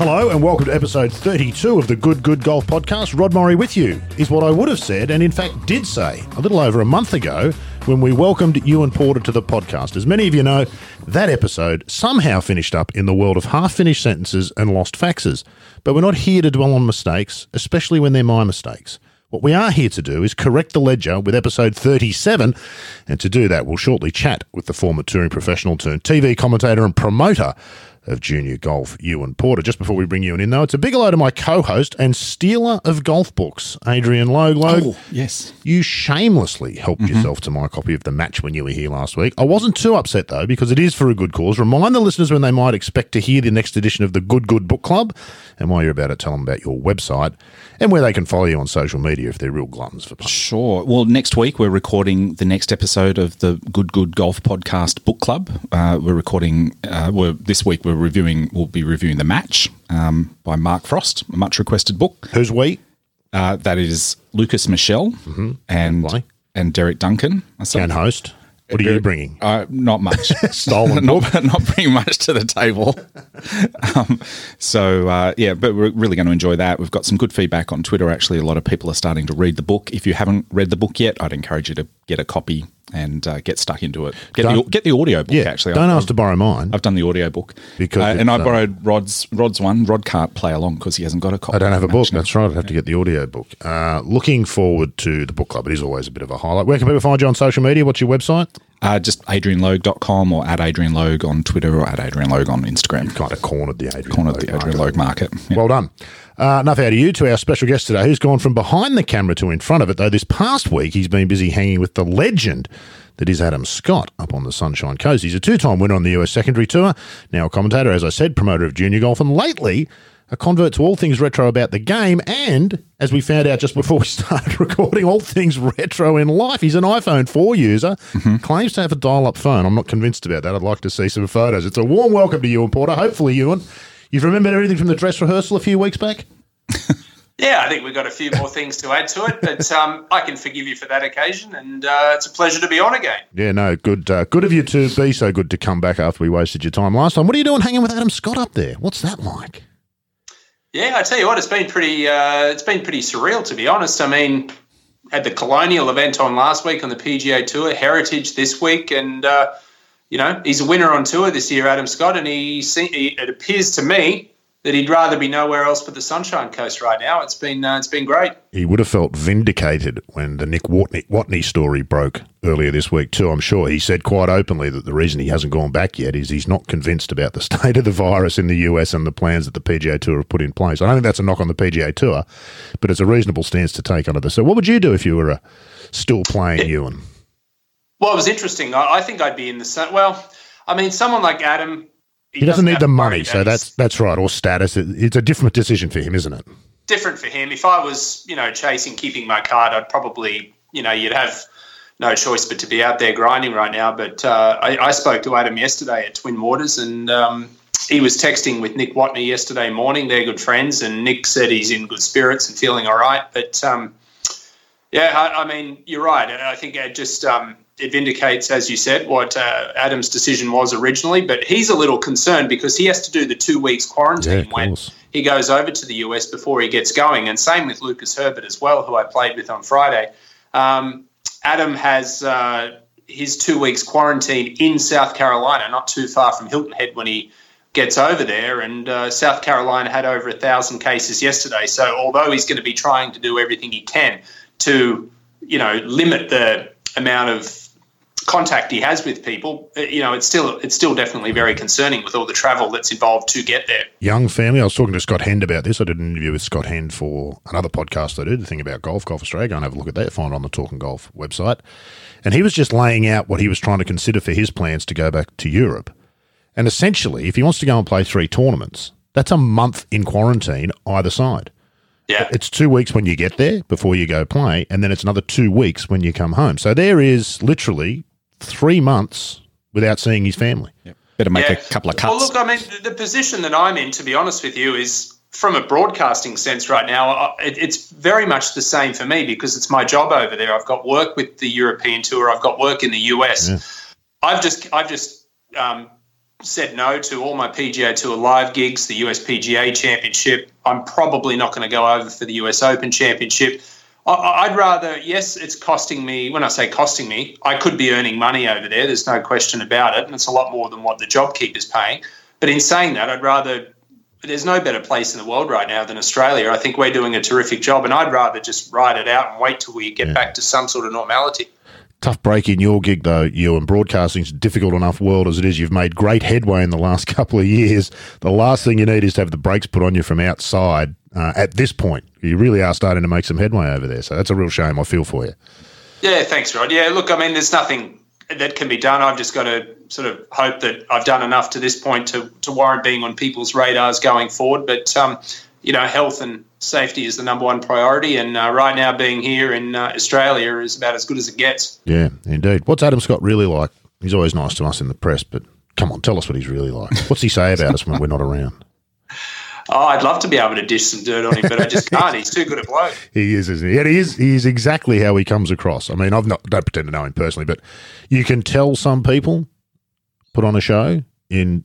Hello and welcome to episode 32 of the Good Good Golf Podcast. Rod Murray with you is what I would have said and in fact did say a little over a month ago when we welcomed Ewan Porter to the podcast. As many of you know, that episode somehow finished up in the world of half finished sentences and lost faxes. But we're not here to dwell on mistakes, especially when they're my mistakes. What we are here to do is correct the ledger with episode 37, and to do that, we'll shortly chat with the former touring professional turned TV commentator and promoter of junior golf, Ewan Porter. Just before we bring Ewan in, though, it's a big hello to my co host and stealer of golf books, Adrian Logue. Logue, Oh, yes. you shamelessly helped Mm-hmm. yourself to my copy of the match when you were here last week. I wasn't too upset, though, because it is for a good cause. Remind the listeners when they might expect to hear the next edition of the Good Good Book Club. And while you're about it, tell them about your website and where they can follow you on social media if they're real gluttons for punch. Sure. Well, next week we're recording the next episode of the Good Good Golf Podcast Book Club. Uh, we're recording. Uh, we're, this week we're reviewing. We'll be reviewing the match um, by Mark Frost, a much requested book. Who's we? Uh, that is Lucas Michelle and play. and Derek Duncan. Can host. What are you bringing? Uh, not much. Stolen not, not bringing much to the table. um, so uh, yeah, but we're really going to enjoy that. We've got some good feedback on Twitter. Actually, a lot of people are starting to read the book. If you haven't read the book yet, I'd encourage you to get a copy and uh, get stuck into it. Get the, get the audio book. Yeah, actually, don't I've, ask to borrow mine. I've done the audio book Because uh, and I uh, borrowed Rod's Rod's one. Rod can't play along because he hasn't got a copy. I don't have a book. That's right. I'd have to get the audio book. Uh, looking forward to the book club. It is always a bit of a highlight. Where can people find you on social media? What's your website? Uh, just adrianlogue.com or at Adrian Logue on Twitter or at Adrian Logue on Instagram. Kind of cornered the Adrian. Corner of Logue the Adrian market. Logue market. Yeah. Well done. Uh, enough out of you to our special guest today, who's gone from behind the camera to in front of it. Though this past week he's been busy hanging with the legend that is Adam Scott up on the Sunshine Coast. He's a two-time winner on the US Secondary Tour, now a commentator, as I said, promoter of junior golf, and lately a convert to all things retro about the game, and as we found out just before we started recording, all things retro in life. He's an iPhone 4 user, claims to have a dial-up phone. I'm not convinced about that. I'd like to see some photos. It's a warm welcome to Ewan Porter. Hopefully, Ewan, you've remembered everything from the dress rehearsal a few weeks back. Yeah, I think we've got a few more things to add to it, but um, I can forgive you for that occasion, and uh, it's a pleasure to be on again. Yeah, no, good, uh, good of you to be so good to come back after we wasted your time last time. What are you doing hanging with Adam Scott up there? What's that like? Yeah, I tell you what, it's been pretty. Uh, it's been pretty surreal, to be honest. I mean, had the Colonial event on last week on the PGA Tour, Heritage this week, and uh, you know he's a winner on tour this year, Adam Scott, and he, he it appears to me that he'd rather be nowhere else but the Sunshine Coast right now. It's been uh, it's been great. He would have felt vindicated when the Nick Watney, Watney story broke earlier this week too. I'm sure he said quite openly that the reason he hasn't gone back yet is he's not convinced about the state of the virus in the US and the plans that the PGA Tour have put in place. I don't think that's a knock on the PGA Tour, but it's a reasonable stance to take under this. So, what would you do if you were uh, still playing Ewan? Well, it was interesting. I, I think I'd be in the same. Well, I mean, someone like Adam. He doesn't need the money, so that's that's right, or status. It, it's a different decision for him, isn't it? different for him. If I was, you know, chasing keeping my card, I'd probably, you know, you'd have no choice but to be out there grinding right now. But uh, I, I spoke to Adam yesterday at Twin Waters, and um, he was texting with Nick Watney yesterday morning. They're good friends, and Nick said he's in good spirits and feeling all right. But um, yeah, I, I mean, you're right. I think it just um, it vindicates, as you said, what uh, Adam's decision was originally. But he's a little concerned because he has to do the two weeks quarantine Yeah, when course. he goes over to the US before he gets going. And same with Lucas Herbert as well, who I played with on Friday. Um, Adam has uh, his two weeks quarantine in South Carolina, not too far from Hilton Head when he gets over there. And uh, South Carolina had over a thousand cases yesterday. So although he's going to be trying to do everything he can to, you know, limit the amount of contact he has with people, uh, you know, it's still it's still definitely very concerning with all the travel that's involved to get there. young family. I was talking to Scott Hend about this. I did an interview with Scott Hend for another podcast I did, the thing about golf, Golf Australia. Go and have a look at that. Find it on the Talking Golf website. And he was just laying out what he was trying to consider for his plans to go back to Europe. And essentially, if he wants to go and play three tournaments, that's a month in quarantine either side. Yeah. It's two weeks when you get there before you go play, and then it's another two weeks when you come home. So there is literally three months without seeing his family. Yep. Better make Yeah. a couple of cuts. Well, look, I mean, the- the position that I'm in, to be honest with you, is from a broadcasting sense right now, uh, it's very much the same for me because it's my job over there. I've got work with the European tour. I've got work in the US. I've just, I've just um, said no to all my PGA Tour live gigs, the US PGA Championship. I'm probably not going to go over for the US Open Championship. I'd rather, yes, it's costing me. When I say costing me, I could be earning money over there. There's no question about it, and it's a lot more than what the JobKeeper's paying. But in saying that, I'd rather. There's no better place in the world right now than Australia. I think we're doing a terrific job, and I'd rather just ride it out and wait till we get back to some sort of normality. Tough break in your gig, though, you and broadcasting's a difficult enough world as it is. You've made great headway in the last couple of years. The last thing you need is to have the brakes put on you from outside uh, at this point. You really are starting to make some headway over there. So that's a real shame. I feel for you. Yeah, thanks, Rod. Yeah, look, I mean, there's nothing that can be done. I've just got to sort of hope that I've done enough to this point to, to warrant being on people's radars going forward. But, um, you know, health and safety is the number one priority. And uh, right now, being here in uh, Australia is about as good as it gets. Yeah, indeed. What's Adam Scott really like? He's always nice to us in the press, but come on, tell us what he's really like. What's he say about us when we're not around? Oh, I'd love to be able to dish some dirt on him, but I just can't. He's too good a bloke. He is, isn't he? And he is. He is exactly how he comes across. I mean, I've not don't pretend to know him personally, but you can tell some people put on a show in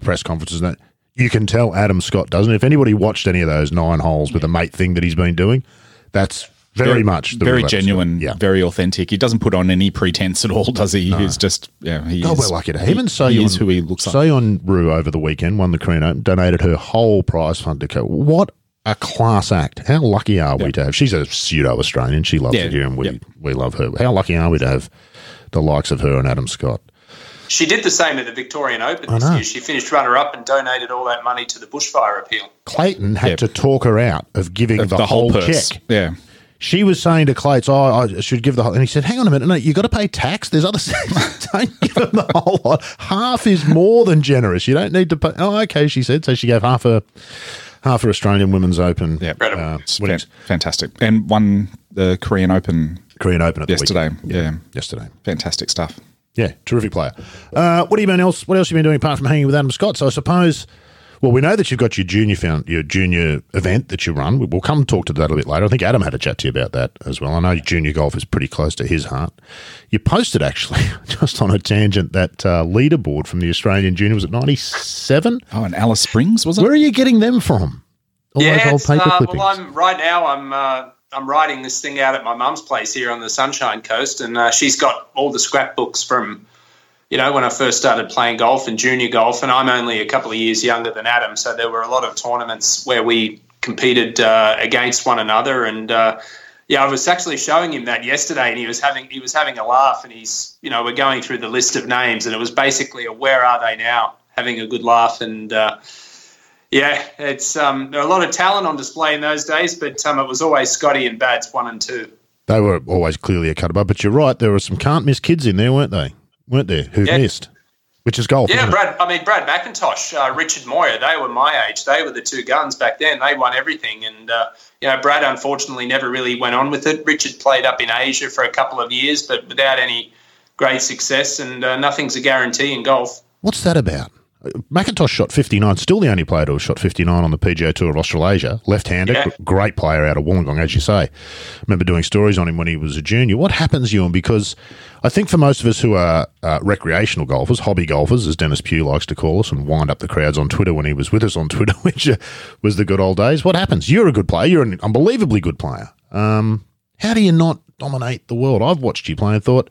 press conferences and that you can tell Adam Scott doesn't. If anybody watched any of those nine holes with the mate thing that he's been doing, that's very, much the very real genuine, Scott. Yeah. very authentic. He doesn't put on any pretense at all, does he? He's just yeah. He Oh, is, we're lucky to have him. And so he is who he looks like. So Yeon Ryu over the weekend won the Korean Open, donated her whole prize fund to Co. What a class act! How lucky are we to have? She's a pseudo Australian. She loves Yeah, it here, and we yeah. we love her. How lucky are we to have the likes of her and Adam Scott? She did the same at the Victorian Open this year. She finished runner up and donated all that money to the bushfire appeal. Clayton had Yeah. to talk her out of giving Of the, whole, purse. check. Yeah. She was saying to Clates, "Oh, I should give the whole," and he said, "Hang on a minute, no, you got to pay tax. There's other things don't give them the whole lot. Half is more than generous. You don't need to pay." Oh, okay, she said. So she gave half her half her Australian Women's Open. Yeah. Incredible. uh, It's winnings. fantastic. And won the Korean Open Korean Open at yesterday. weekend. Yeah. yesterday. Fantastic stuff. Yeah, terrific player. Uh, what have you been else? What else have you been doing apart from hanging with Adam Scott? So I suppose. Well, we know that you've got your junior found your junior event that you run. We- We'll come talk to that a little bit later. I think Adam had a chat to you about that as well. I know junior golf is pretty close to his heart. You posted actually just on a tangent that uh, leaderboard from the Australian junior was it ninety seven? Oh, and Alice Springs was it? Where are you getting them from? All yeah, those old paper uh, clippings. well, I'm right now. I'm uh, I'm writing this thing out at my mum's place here on the Sunshine Coast, and uh, she's got all the scrapbooks from, you know, when I first started playing golf and junior golf, and I'm only a couple of years younger than Adam, so there were a lot of tournaments where we competed uh, against one another, and uh, yeah, I was actually showing him that yesterday, and he was having he was having a laugh, and he's you know we're going through the list of names, and it was basically a where are they now, having a good laugh, and. Uh, yeah, it's um, there are a lot of talent on display in those days, but um, it was always Scotty and Bats one and two. they were always clearly a cut above. But you're right, there were some can't miss kids in there, weren't they? Weren't there? Who Yeah. missed? Which is golf. Yeah, isn't it? Brad. I mean, Brad McIntosh, uh, Richard Moyer. They were my age. They were the two guns back then. They won everything, and uh, you know, Brad unfortunately never really went on with it. Richard played up in Asia for a couple of years, but without any great success. And uh, nothing's a guarantee in golf. What's that about? McIntosh shot 59, still the only player to have shot 59 on the PGA Tour of Australasia. Left handed, Yeah. great player out of Wollongong, as you say. Remember doing stories on him when he was a junior. What happens, Ewan? Because I think for most of us who are uh, recreational golfers, hobby golfers, as Dennis Pugh likes to call us, and wind up the crowds on Twitter when he was with us on Twitter, which uh, was the good old days. What happens? You're a good player. You're an unbelievably good player. Um, how do you not dominate the world? I've watched you play and thought,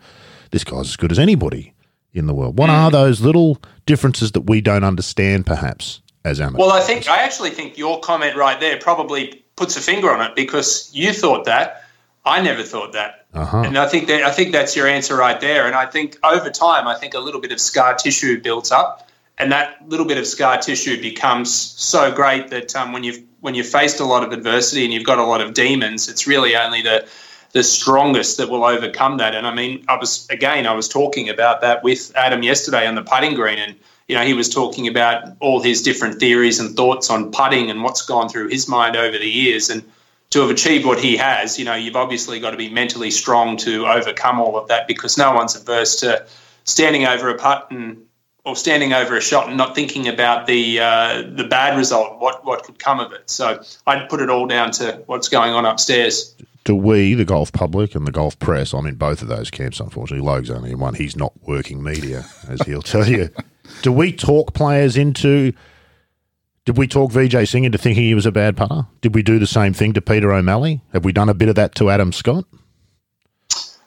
this guy's as good as anybody in the world. What are those little differences that we don't understand, perhaps, as amateurs? Well, I think I actually think your comment right there probably puts a finger on it because you thought that. I never thought that. Uh-huh. And I think that I think that's your answer right there. And I think over time, I think a little bit of scar tissue builds up, and that little bit of scar tissue becomes so great that um, when you've when you've faced a lot of adversity and you've got a lot of demons, it's really only the the strongest that will overcome that. And I mean, I was again, I was talking about that with Adam yesterday on the putting green, and you know, he was talking about all his different theories and thoughts on putting and what's gone through his mind over the years, and to have achieved what he has, you know, you've obviously got to be mentally strong to overcome all of that because no one's averse to standing over a putt and or standing over a shot and not thinking about the uh, the bad result, what what could come of it. So I'd put it all down to what's going on upstairs. Do we, the golf public and the golf press, I'm in both of those camps, unfortunately. Logue's only in one. He's not working media, as he'll tell you. Do we talk players into? Did we talk Vijay Singh into thinking he was a bad putter? Did we do the same thing to Peter O'Malley? Have we done a bit of that to Adam Scott?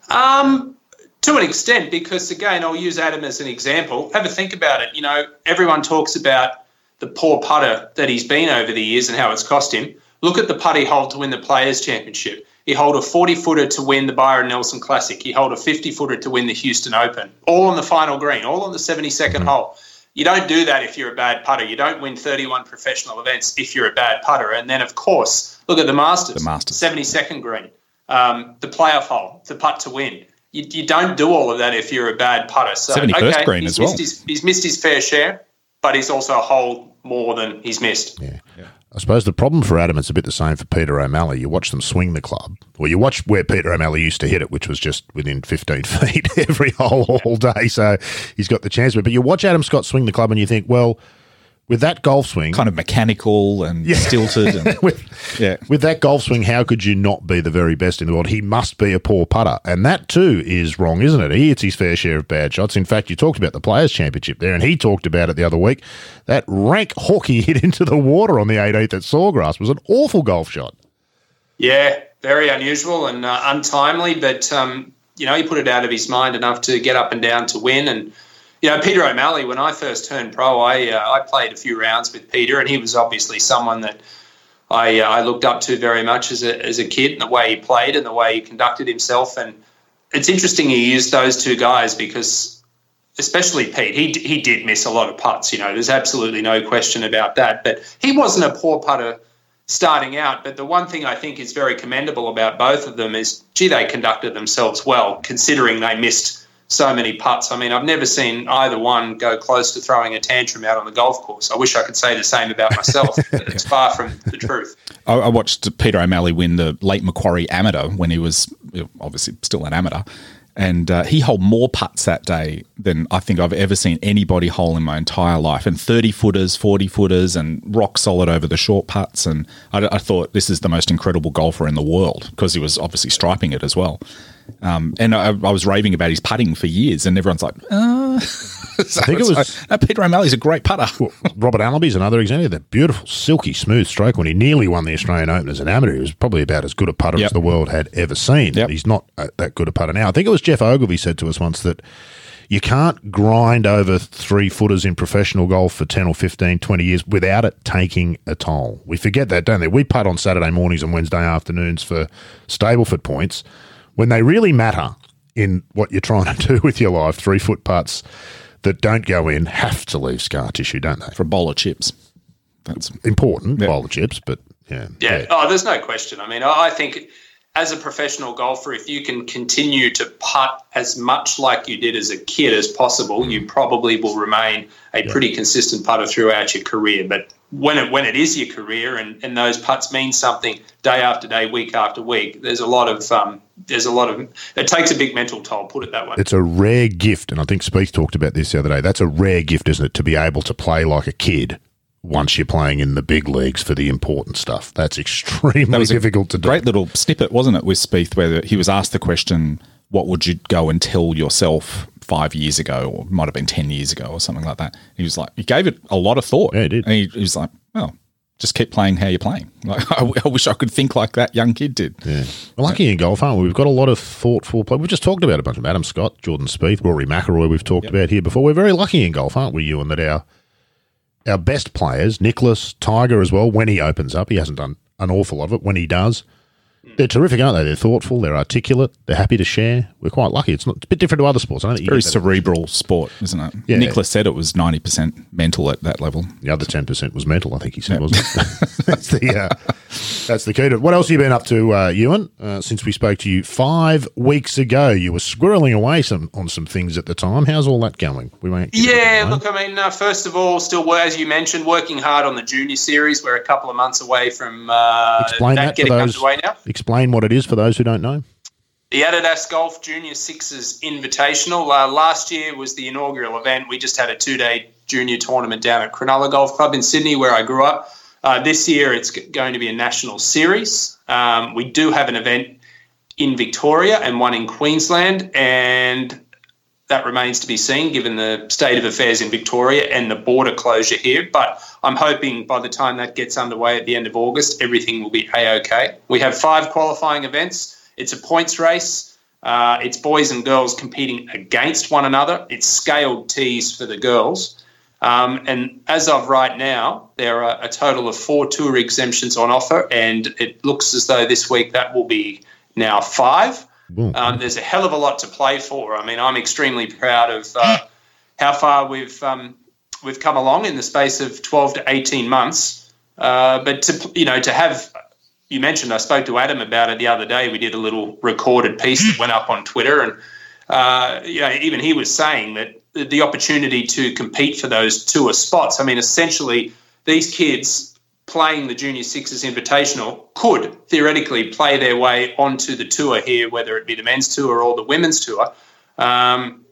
Um, to an extent, because again, I'll use Adam as an example. Have a think about it. You know, everyone talks about the poor putter that he's been over the years and how it's cost him. Look at the putt he held to win the Players' Championship. He held a 40 footer to win the Byron Nelson Classic. He held a 50 footer to win the Houston Open, all on the final green, all on the 72nd mm-hmm. hole. You don't do that if you're a bad putter. You don't win 31 professional events if you're a bad putter. And then, of course, look at the Masters. The Masters. 72nd green, um, the playoff hole, the putt to win. You, you, don't do all of that if you're a bad putter. So, 71st okay, green as well. His, he's missed his fair share, but he's also a hole more than he's missed. Yeah. yeah. I suppose the problem for Adam is a bit the same for Peter O'Malley. You watch them swing the club, or you watch where Peter O'Malley used to hit it, which was just within 15 feet every hole all day. So he's got the chance. But you watch Adam Scott swing the club and you think, well, with that golf swing, kind of mechanical and yeah. stilted. And, with, yeah. with that golf swing, how could you not be the very best in the world? He must be a poor putter. And that too is wrong, isn't it? He hits his fair share of bad shots. In fact, you talked about the Players' Championship there, and he talked about it the other week. That rank hook he hit into the water on the 18th at Sawgrass was an awful golf shot. Yeah, very unusual and uh, untimely, but, um, you know, he put it out of his mind enough to get up and down to win and – you know, Peter O'Malley, when I first turned pro, I uh, I played a few rounds with Peter, and he was obviously someone that I uh, I looked up to very much as a as a kid, and the way he played and the way he conducted himself. And it's interesting he used those two guys because, especially Pete, he he did miss a lot of putts. You know, there's absolutely no question about that. But he wasn't a poor putter starting out. But the one thing I think is very commendable about both of them is, gee, they conducted themselves well, considering they missed so many putts. I mean, I've never seen either one go close to throwing a tantrum out on the golf course. I wish I could say the same about myself, but it's far from the truth. I, I watched Peter O'Malley win the late Macquarie Amateur when he was obviously still an amateur. And uh, he hole more putts that day than I think I've ever seen anybody hole in my entire life. And 30 footers, 40 footers, and rock solid over the short putts. And I, I thought this is the most incredible golfer in the world because he was obviously striping it as well. Um, and I, I, was raving about his putting for years, and everyone's like, uh. so I think it was no, Peter O'Malley's a great putter. Well, Robert Allenby's another example. That beautiful, silky, smooth stroke when he nearly won the Australian Open as an amateur. He was probably about as good a putter yep. as the world had ever seen. Yep. He's not uh, that good a putter now. I think it was Geoff Ogilvy said to us once that you can't grind over three footers in professional golf for 10 or 15, 20 years without it taking a toll. We forget that, don't we? We putt on Saturday mornings and Wednesday afternoons for Stableford points when they really matter in what you're trying to do with your life, three foot putts that don't go in have to leave scar tissue, don't they? For a bowl of chips. That's important, yep. bowl of chips, but yeah, yeah. Yeah. Oh, there's no question. I mean, I think as a professional golfer, if you can continue to putt as much like you did as a kid as possible, mm. you probably will remain a yeah. pretty consistent putter throughout your career. But when it when it is your career and, and those putts mean something day after day, week after week, there's a lot of um, there's a lot of it takes a big mental toll. Put it that way. It's a rare gift, and I think Spieth talked about this the other day. That's a rare gift, isn't it, to be able to play like a kid once you're playing in the big leagues for the important stuff. That's extremely that was difficult to do. Great little snippet, wasn't it, with Spieth, where he was asked the question, "What would you go and tell yourself five years ago, or might have been 10 years ago, or something like that. He was like, he gave it a lot of thought. Yeah, he did. And he, he was like, well, just keep playing how you're playing. Like, I, I, wish I could think like that young kid did. Yeah. We're lucky in golf, aren't we? We've got a lot of thoughtful play. We've just talked about a bunch of Adam Scott, Jordan Spieth, Rory McIlroy we've talked yep. about here before. We're very lucky in golf, aren't we, you? And that our our best players, Nicklaus, Tiger as well, when he opens up, he hasn't done an awful lot of it. When he does, they're terrific, aren't they? They're thoughtful, they're articulate, they're happy to share. We're quite lucky. It's not it's a bit different to other sports. I don't think very cerebral sport, isn't it? Yeah. Nicklaus said it was ninety percent mental at that level. The other ten percent was mental. I think he said, yep. wasn't it? that's the uh, that's the key to it. What else have you been up to, uh, Ewan? Uh, since we spoke to you five weeks ago, you were squirreling away some on some things at the time. How's all that going? We won't. Yeah, look, I mean, uh, first of all, still as you mentioned, working hard on the junior series. We're a couple of months away from uh, explain that, that getting those, underway now. Explain what it is for those who don't know. The Adidas Golf Junior Sixes Invitational. Uh, last year was the inaugural event. We just had a two-day junior tournament down at Cronulla Golf Club in Sydney, where I grew up. Uh, this year, it's going to be a national series. Um, we do have an event in Victoria and one in Queensland, and that remains to be seen given the state of affairs in Victoria and the border closure here. But I'm hoping by the time that gets underway at the end of August, everything will be a okay. We have five qualifying events. It's a points race. Uh, it's boys and girls competing against one another. It's scaled tees for the girls. Um, and as of right now, there are a total of four tour exemptions on offer, and it looks as though this week that will be now five. Um, there's a hell of a lot to play for. I mean, I'm extremely proud of uh, how far we've um, we've come along in the space of 12 to 18 months. Uh, but to you know to have you mentioned I spoke to Adam about it the other day. We did a little recorded piece that went up on Twitter, and uh, you know even he was saying that the opportunity to compete for those tour spots. I mean, essentially, these kids playing the Junior Sixes Invitational could theoretically play their way onto the tour here, whether it be the men's tour or the women's tour. Um,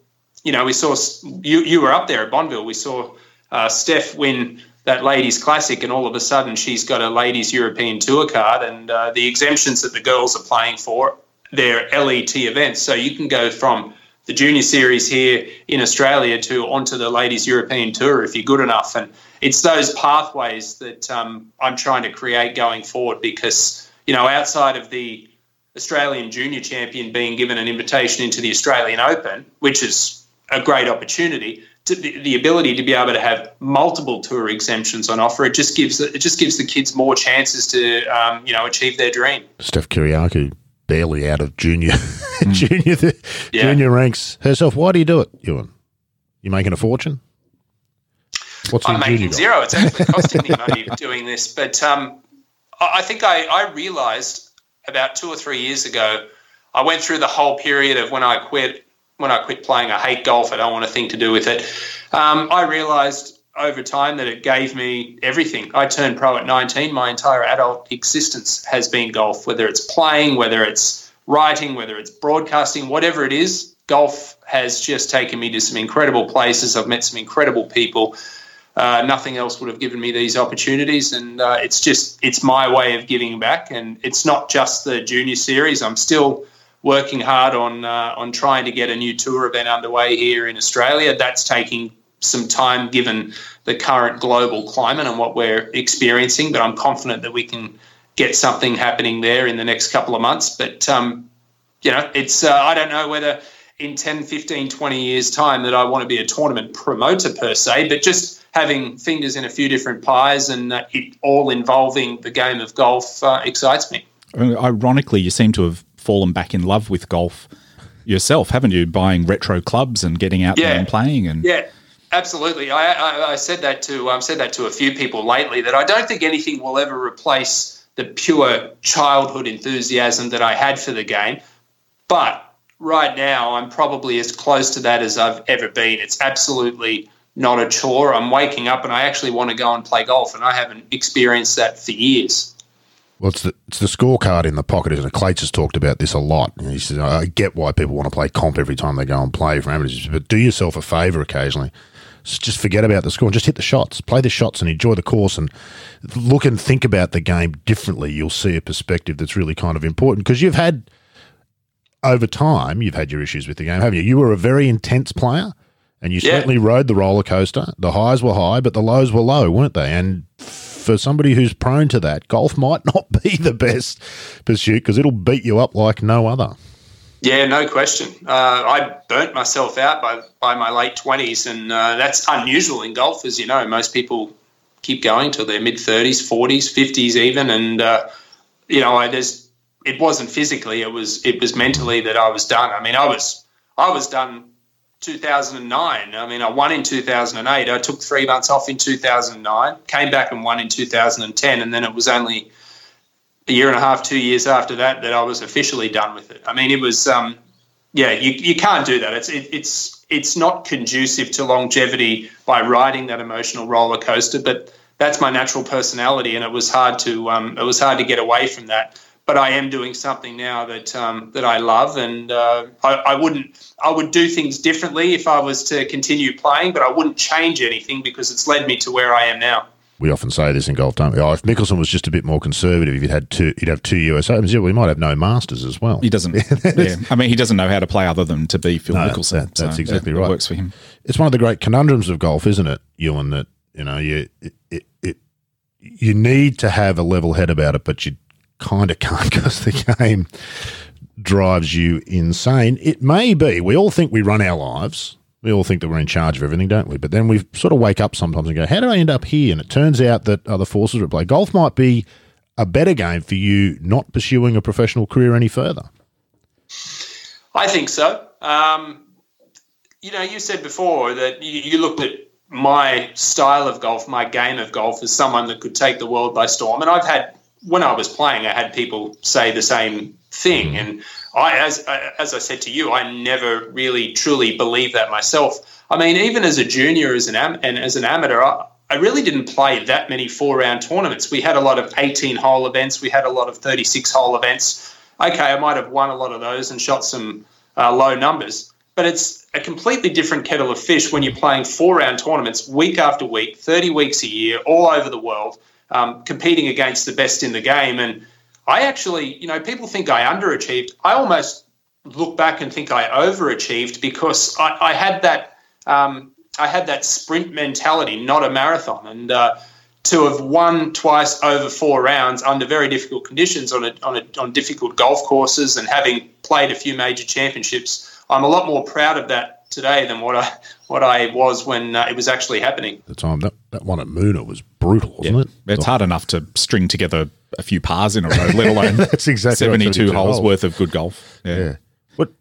you know, we saw you you were up there at Bonville. We saw uh, Steph win that ladies classic, and all of a sudden she's got a ladies European tour card, and uh, the exemptions that the girls are playing for they're LET events. So you can go from the junior series here in Australia to onto the ladies European tour if you're good enough. And it's those pathways that um, I'm trying to create going forward because, you know, outside of the Australian junior champion being given an invitation into the Australian Open, which is a great opportunity, the, the ability to be able to have multiple tour exemptions on offer, it just gives it just gives the kids more chances to um, you know achieve their dream. Steph Kyriacou barely out of junior junior yeah. junior ranks herself. Why do you do it, Ewan? You making a fortune? What's I'm making zero. It's actually costing me money doing this, but um, I think I, I realised about two or three years ago. I went through the whole period of when I quit. When I quit playing, I hate golf. I don't want a thing to do with it. Um, I realised over time that it gave me everything. I turned pro at 19. My entire adult existence has been golf, whether it's playing, whether it's writing, whether it's broadcasting, whatever it is. Golf has just taken me to some incredible places. I've met some incredible people. Uh, nothing else would have given me these opportunities, and uh, it's just it's my way of giving back. And it's not just the junior series. I'm still working hard on uh, on trying to get a new tour event underway here in Australia. That's taking some time given the current global climate and what we're experiencing. But I'm confident that we can get something happening there in the next couple of months. But, um, you know, it's, uh, I don't know whether in 10, 15, 20 years' time that I want to be a tournament promoter per se, but just having fingers in a few different pies and uh, it all involving the game of golf uh, excites me. Ironically, you seem to have fallen back in love with golf yourself, haven't you? Buying retro clubs and getting out yeah. there and playing. And yeah, Absolutely, I, I, I said that to um, said that to a few people lately that I don't think anything will ever replace the pure childhood enthusiasm that I had for the game. But right now, I'm probably as close to that as I've ever been. It's absolutely not a chore. I'm waking up and I actually want to go and play golf, and I haven't experienced that for years. Well, it's the it's the scorecard in the pocket, isn't it? Clates has talked about this a lot. He says, "I get why people want to play comp every time they go and play for amateurs, but do yourself a favour occasionally just forget about the score and just hit the shots, play the shots and enjoy the course and look and think about the game differently. You'll see a perspective that's really kind of important because you've had over time, you've had your issues with the game, haven't you? You were a very intense player and you yeah. certainly rode the roller coaster. The highs were high, but the lows were low, weren't they? And for somebody who's prone to that, golf might not be the best pursuit because it'll beat you up like no other. Yeah, no question. Uh, I burnt myself out by, by my late 20s, and uh, that's unusual in golf, as you know. Most people keep going till their mid 30s, 40s, 50s, even. And, uh, you know, I just, it wasn't physically, it was, it was mentally that I was done. I mean, I was, I was done 2009. I mean, I won in 2008. I took three months off in 2009, came back and won in 2010, and then it was only a year and a half, two years after that, that I was officially done with it. I mean, it was, um, yeah, you, you can't do that. It's it, it's it's not conducive to longevity by riding that emotional roller coaster. But that's my natural personality, and it was hard to um, it was hard to get away from that. But I am doing something now that um, that I love, and uh, I, I wouldn't I would do things differently if I was to continue playing, but I wouldn't change anything because it's led me to where I am now. we often say this in golf, don't we? Oh, if Mickelson was just a bit more conservative, you'd had two, you'd have two US Opens. Yeah, we might have no Masters as well. He doesn't. yeah, I mean, he doesn't know how to play other than to be Phil No, Mickelson. that- that's so exactly it, right. It works for him. It's one of the great conundrums of golf, isn't it, Ewan? That you know, you it, it, it you need to have a level head about it, but you kind of can't because the game drives you insane. It may be. We all think we run our lives. We all think that we're in charge of everything, don't we? But then we sort of wake up sometimes and go, "How did I end up here?" And it turns out that other forces are at play. Golf might be a better game for you not pursuing a professional career any further. I think so. Um, you know, you said before that you, you looked at my style of golf, my game of golf, as someone that could take the world by storm. And I've had, when I was playing, I had people say the same thing. And I, as as I said to you, I never really truly believed that myself. I mean, even as a junior, as an am- and as an amateur, I, I really didn't play that many four round tournaments. We had a lot of 18 hole events. We had a lot of 36 hole events. Okay, I might have won a lot of those and shot some uh, low numbers, but it's a completely different kettle of fish when you're playing four round tournaments week after week, 30 weeks a year, all over the world, um, competing against the best in the game. And I actually, you know, people think I underachieved. I almost look back and think I overachieved because I, I had that. Um, I had that sprint mentality, not a marathon, and uh, to have won twice over four rounds under very difficult conditions on a, on, a, on difficult golf courses, and having played a few major championships, I'm a lot more proud of that today than what I what I was when uh, it was actually happening. The time that that one at Moonah was brutal, wasn't it? It's hard enough to string together a few pars in a row, let alone That's exactly 72, 72 holes holes. worth of good golf. Yeah. Yeah. What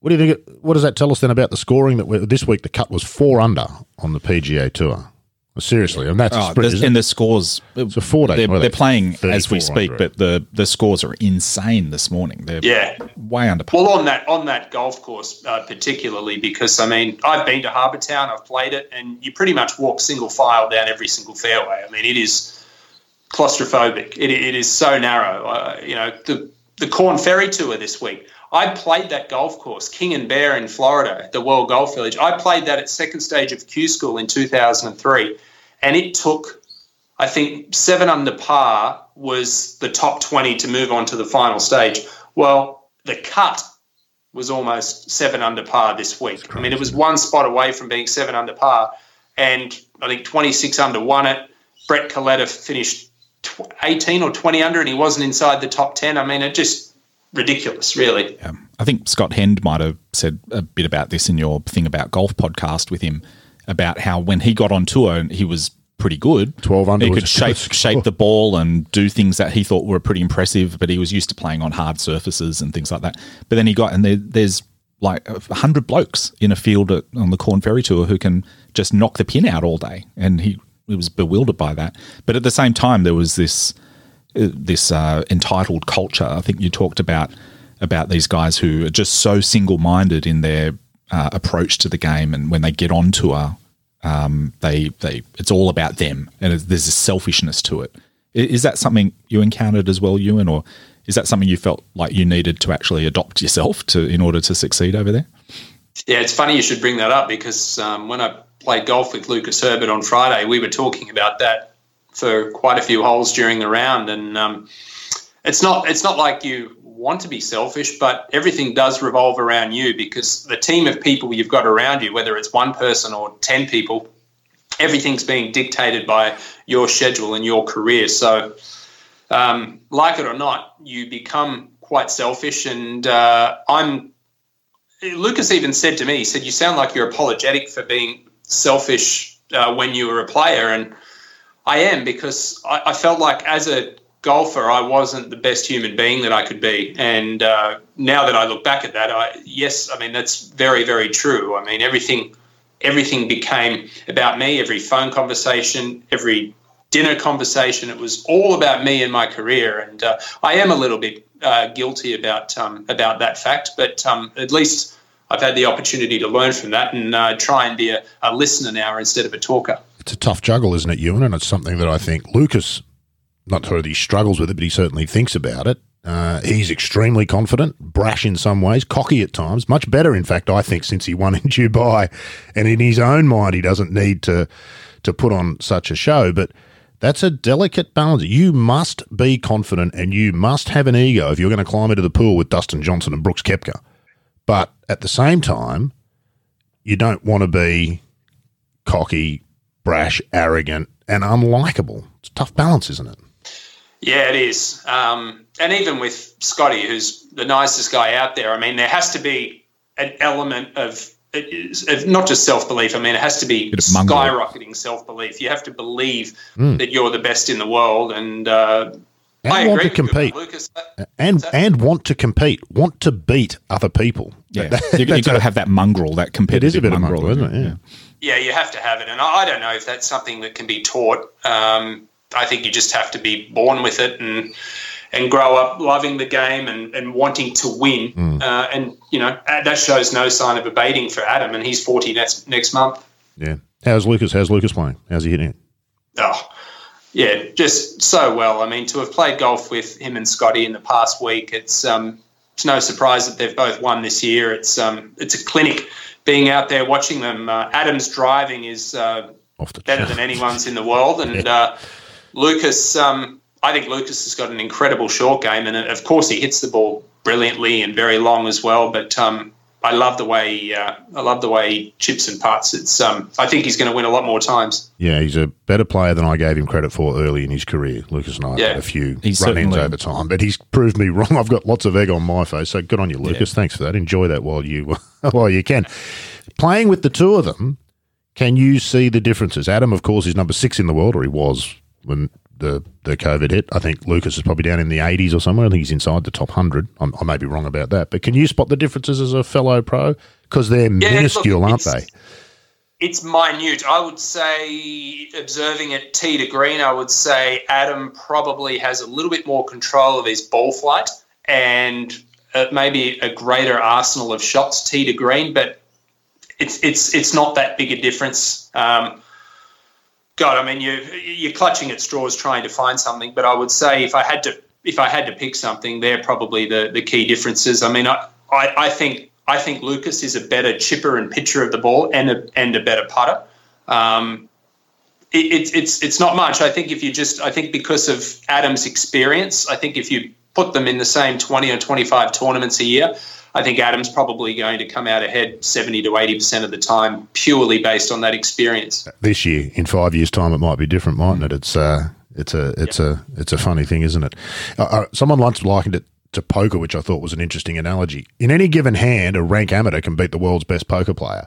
What do you think? What does that tell us then about the scoring? That we this week the cut was four under on the PGA Tour. Well, seriously, and that's a Oh, sprint, the- and the scores, It's a four day. they're, they're playing as we speak, but the, the scores are insane this morning. They're Yeah, way under par. Well, on that on that golf course uh, particularly, because I mean, I've been to Harbour Town, I've played it, and you pretty much walk single file down every single fairway. I mean, it is claustrophobic. It, it is so narrow. Uh, you know, the the Corn Ferry Tour this week. I played that golf course, King and Bear in Florida, the World Golf Village. I played that at second stage of Q School in 2003, and it took I think seven under par was the top 20 to move on to the final stage. Well, the cut was almost seven under par this week. I mean, it was one spot away from being seven under par, and I think 26 under won it. Brett Coletta finished 18 or 20 under, and he wasn't inside the top 10. I mean, it just ridiculous, really. Yeah. I think Scott Hend might have said a bit about this in your thing about golf podcast with him about how when he got on tour and he was pretty good. 12 under He could a shape good shape the ball and do things that he thought were pretty impressive, but he was used to playing on hard surfaces and things like that. But then he got and there, there's like a hundred blokes in a field at, on the Corn Ferry Tour who can just knock the pin out all day, and he, he was bewildered by that. But at the same time, there was this this uh, entitled culture. I think you talked about about these guys who are just so single minded in their uh, approach to the game, and when they get on tour, um, they they it's all about them, and there's a selfishness to it. Is that something you encountered as well, Ewan, or is that something you felt like you needed to actually adopt yourself to in order to succeed over there? Yeah, it's funny you should bring that up because um, when I played golf with Lucas Herbert on Friday, we were talking about that for quite a few holes during the round, and um, it's not it's not like you want to be selfish, but everything does revolve around you because the team of people you've got around you, whether it's one person or ten people, everything's being dictated by your schedule and your career. So, um, like it or not, you become quite selfish, and uh, I'm Lucas even said to me, he said, "You sound like you're apologetic for being selfish uh, when you were a player," and I am because I, I felt like as a golfer, I wasn't the best human being that I could be, and uh, now that I look back at that, I yes, I mean that's very very true. I mean everything everything became about me. Every phone conversation, every dinner conversation, it was all about me and my career, and uh, I am a little bit uh, guilty about um, about that fact, but um, at least I've had the opportunity to learn from that and uh, try and be a, a listener now instead of a talker. It's a tough juggle, isn't it, Ewan? And it's something that I think Lucas, not sure that he struggles with it, but he certainly thinks about it. Uh, he's extremely confident, brash in some ways, cocky at times. Much better, in fact, I think, since he won in Dubai. And in his own mind, he doesn't need to to put on such a show. But That's a delicate balance. You must be confident and you must have an ego if you're going to climb into the pool with Dustin Johnson and Brooks Koepka. But at the same time, you don't want to be cocky, brash, arrogant, and unlikable. It's a tough balance, isn't it? Yeah, it is. Um, and even with Scotty, who's the nicest guy out there, I mean, there has to be an element of not just self belief. I mean, it has to be skyrocketing self belief. You have to believe mm. that you're the best in the world, and uh, and I want to compete, Lucas, and and want to compete, want to beat other people. Yeah, that, you, have got to have that mongrel, that competitive. It is a bit mongrel, of mongrel, isn't it? Yeah. Yeah, you have to have it, and I don't know if that's something that can be taught. Um, I think you just have to be born with it and and grow up loving the game and, and wanting to win. Mm. Uh, and, you know, that shows no sign of abating for Adam, and he's 40 next, next month. Yeah. How's Lucas? How's Lucas playing? How's he hitting it? Oh, yeah, just so well. I mean, to have played golf with him and Scotty in the past week, it's um, it's no surprise that they've both won this year. It's um, it's a clinic being out there watching them. Uh, Adam's driving is uh, better than anyone's in the world, and uh, Lucas, um, I think Lucas has got an incredible short game, and of course he hits the ball brilliantly and very long as well. But um, I love the way he, uh, I love the way he chips and putts. It's um, I think he's going to win a lot more times. Yeah, he's a better player than I gave him credit for early in his career. Lucas and I yeah. had a few run-ins over time, but he's proved me wrong. I've got lots of egg on my face, so good on you, Lucas. Yeah. Thanks for that. Enjoy that while you while you can. Playing with the two of them, can you see the differences? Adam, of course, is number six in the world, or he was when the, the COVID hit. I think Lucas is probably down in the 80s or somewhere. I think he's inside the top 100. I'm, i may be wrong about that. But can you spot the differences as a fellow pro? Because they're yeah, minuscule, look, aren't they? It's minute. I would say, observing it tee to green, I would say Adam probably has a little bit more control of his ball flight and uh, maybe a greater arsenal of shots tee to green. But it's it's it's not that big a difference. Um, God, I mean, you you're clutching at straws trying to find something. But I would say if I had to if I had to pick something, they're probably the the key differences. I mean, I, I, I think I think Lucas is a better chipper and pitcher of the ball and a and a better putter. Um, it, it's it's not much. I think if you just I think because of Adam's experience, I think if you put them in the same twenty or twenty five tournaments a year, I think Adam's probably going to come out ahead 70 to 80% of the time purely based on that experience. This year, in five years' time, it might be different, mightn't it? It's, uh, it's, a, it's, yep. a, it's a funny thing, isn't it? Uh, uh, someone once likened it to poker, which I thought was an interesting analogy. In any given hand, a rank amateur can beat the world's best poker player.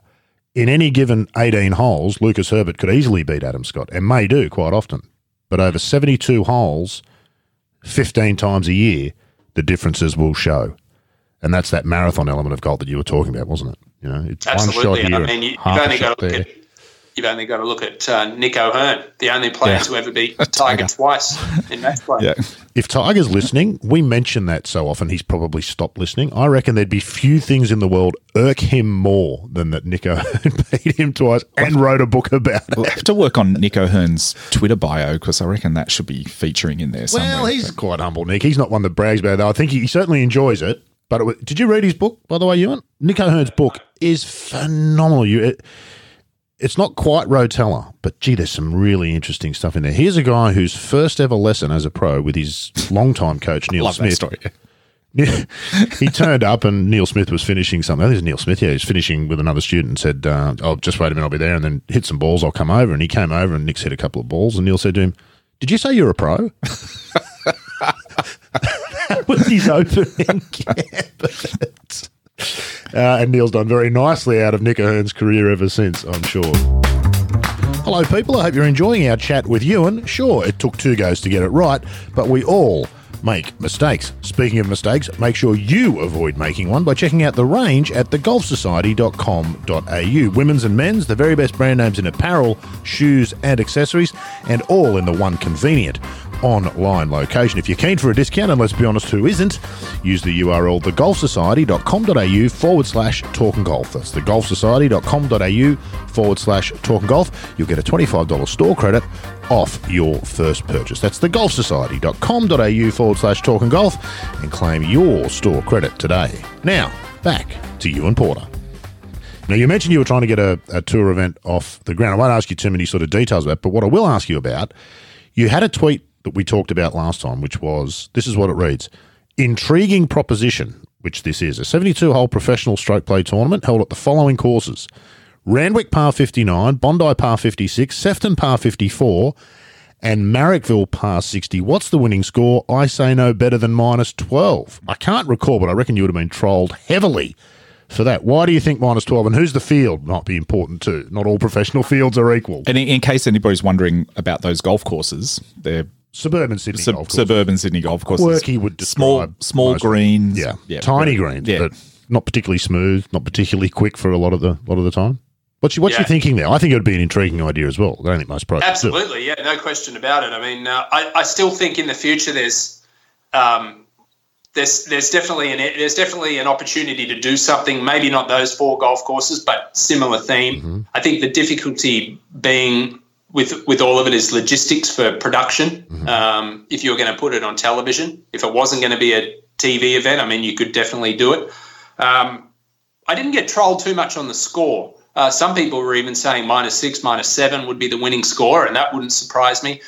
In any given 18 holes, Lucas Herbert could easily beat Adam Scott and may do quite often. But over 72 holes, 15 times a year, the differences will show and that's that marathon element of golf that you were talking about, wasn't it? You know, it's Absolutely. one shot here, I mean, you, have only got to look there. at you've only got to look at uh, Nick O'Hern, the only player yeah. to ever beat Tiger twice in match play. Yeah. If Tiger's listening, we mention that so often he's probably stopped listening. I reckon there'd be few things in the world irk him more than that Nick O'Hern beat him twice and wrote a book about it. We'll have to work on Nick O'Hern's Twitter bio because I reckon that should be featuring in there somewhere. Well, he's quite humble, Nick. He's not one that brags about it. I think he, he certainly enjoys it. But it, did you read his book, by the way, Ewan? Nick O'Hern's book is phenomenal. You, it, it's not quite Rotella, but gee, there's some really interesting stuff in there. Here's a guy whose first ever lesson as a pro with his longtime coach Neil Smith. Story. he turned up and Neil Smith was finishing something. I think it was Neil Smith. Yeah, he was finishing with another student. and Said, uh, "Oh, just wait a minute, I'll be there." And then hit some balls. I'll come over. And he came over and Nick's hit a couple of balls. And Neil said to him, "Did you say you're a pro?" was his opening gambit. Uh, and Neil's done very nicely out of Nick O'Hern's career ever since, I'm sure. Hello, people. I hope you're enjoying our chat with Ewan. Sure, it took two goes to get it right, but we all make mistakes. Speaking of mistakes, make sure you avoid making one by checking out the range at thegolfsociety.com.au. Women's and men's, the very best brand names in apparel, shoes, and accessories, and all in the one convenient online location. If you're keen for a discount, and let's be honest, who isn't, use the URL thegolfsociety.com.au forward slash talking golf. That's thegolfsociety.com.au forward slash talking golf. You'll get a $25 store credit off your first purchase. That's thegolfsociety.com.au forward slash talking golf and claim your store credit today. Now, back to Ewan Porter. Now, you mentioned you were trying to get a, a tour event off the ground. I won't ask you too many sort of details about it, but what I will ask you about You had a tweet that we talked about last time, which was this is what it reads Intriguing proposition, which this is a 72 hole professional stroke play tournament held at the following courses Randwick par 59, Bondi par 56, Sefton par 54, and Marrickville par 60. What's the winning score? I say no better than minus 12. I can't recall, but I reckon you would have been trolled heavily for that. Why do you think minus 12? And who's the field? Might be important too. Not all professional fields are equal. And in, in case anybody's wondering about those golf courses, they're Suburban Sydney sub- golf course. suburban Sydney golf courses. Quirky would small describe small most- greens. Yeah. tiny very- greens, Yeah. but not particularly smooth, not particularly quick for a lot of the lot of the time. What's you, what's Yeah. you thinking there? I think it would be an intriguing idea as well. I don't think most pros do. Absolutely, yeah, no question about it. I mean, uh, I, I still think in the future there's um, there's there's definitely an there's definitely an opportunity to do something. Maybe not those four golf courses, but similar theme. I think the difficulty being with with all of it is logistics for production. Um, if you were going to put it on television, if it wasn't going to be a TV event, I mean, you could definitely do it. Um, I didn't get trolled too much on the score. Uh, some people were even saying minus six, minus seven would be the winning score, and that wouldn't surprise me.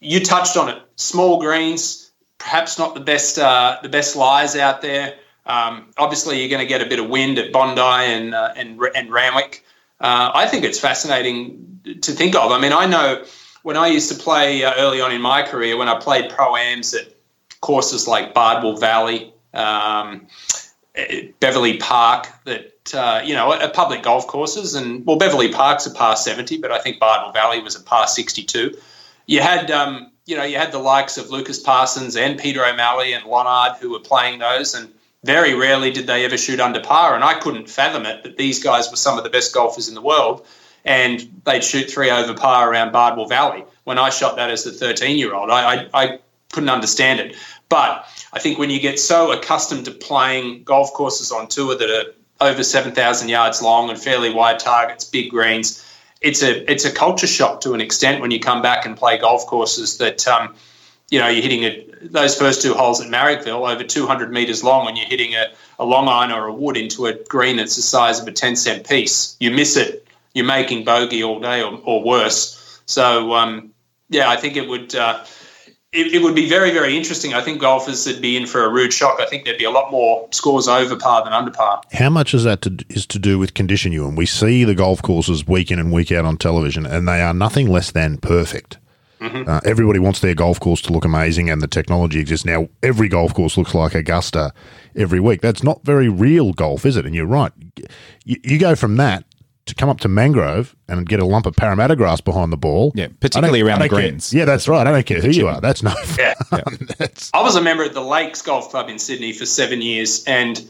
You touched on it. Small greens, perhaps not the best uh, the best lies out there. Um, obviously, you're going to get a bit of wind at Bondi and uh, and and Randwick. Uh, I think it's fascinating to think of. I mean, I know when I used to play uh, early on in my career, when I played pro ams at courses like Bardwell Valley, um, eh, Beverley Park, that uh, you know, at public golf courses, and well, Beverley Park's a par seventy, but I think Bardwell Valley was a par sixty-two. You had, um, you know, you had the likes of Lucas Parsons and Peter O'Malley and Lonard who were playing those, and very rarely did they ever shoot under par. And I couldn't fathom it that these guys were some of the best golfers in the world, and they'd shoot three over par around Bardwell Valley. When I shot that as the thirteen-year-old, I, I, I couldn't understand it. But I think when you get so accustomed to playing golf courses on tour that are over 7,000 yards long and fairly wide targets, big greens. It's a it's a culture shock to an extent when you come back and play golf courses that um, you know you're hitting a, those first two holes at Marrickville over 200 meters long and you're hitting a, a long iron or a wood into a green that's the size of a 10 cent piece. You miss it, you're making bogey all day or, or worse. So um, yeah, I think it would. Uh, it, it would be very, very interesting. I think golfers would be in for a rude shock. I think there'd be a lot more scores over par than under par. How much is that to, is to do with condition you? And we see the golf courses week in and week out on television, and they are nothing less than perfect. Uh, everybody wants their golf course to look amazing, and the technology exists now. Every golf course looks like Augusta every week. That's not very real golf, is it? And you're right. You, you go from that to come up to Mangrove and get a lump of Parramatta grass behind the ball. Yeah, particularly around the don't care. greens. Yeah, that's right. I don't care who you are. That's no Yeah. fun. That's- I was a member at the Lakes Golf Club in Sydney for seven years, and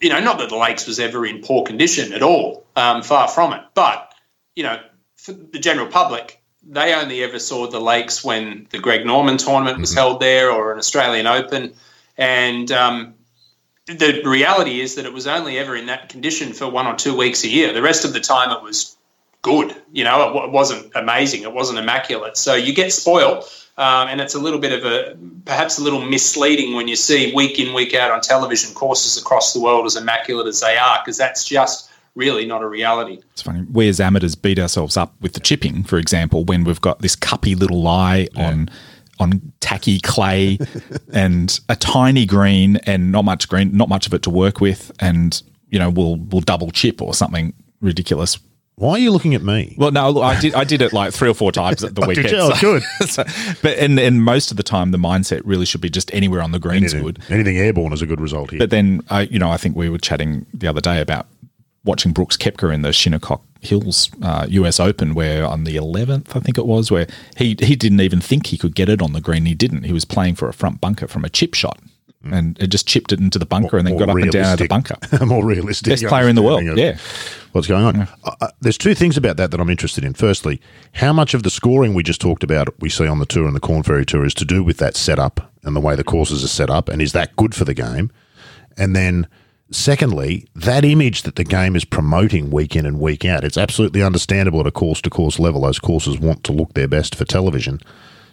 you know, not that the Lakes was ever in poor condition at all, um, far from it. But you know, for the general public, they only ever saw the Lakes when the Greg Norman tournament was held there or an Australian Open, and um, the reality is that it was only ever in that condition for one or two weeks a year. The rest of the time, it was good. You know, it, wa- it wasn't amazing. It wasn't immaculate. So you get spoiled, um, and it's a little bit of a perhaps a little misleading when you see week in week out on television courses across the world as immaculate as they are, because that's just really not a reality. It's funny. We as amateurs beat ourselves up with the chipping, for example, when we've got this cuppy little lie on on tacky clay and a tiny green and not much green, not much of it to work with, and you know we'll we'll double chip or something ridiculous. Why are you looking at me? Well, no, look, I did I did it like three or four times at the Did weekend. you? Oh, good. so- but and and most of the time, the mindset really should be just anywhere on the greens Anything, good. anything airborne is a good result here. But then, I, you know, I think we were chatting the other day about watching Brooks Koepka in the Shinnecock Hills uh, US Open, where on the 11th, I think it was, where he he didn't even think he could get it on the green. He didn't. He was playing for a front bunker from a chip shot, and it just chipped it into the bunker and then More got up and down out of the bunker. a more realistic. Best player in the world. Yeah. What's going on? Uh, uh, there's two things about that that I'm interested in. Firstly, how much of the scoring we just talked about we see on the tour and the Corn Ferry Tour is to do with that setup and the way the courses are set up, and is that good for the game? And then, secondly, that image that the game is promoting week in and week out, it's absolutely understandable at a course to course level. Those courses want to look their best for television.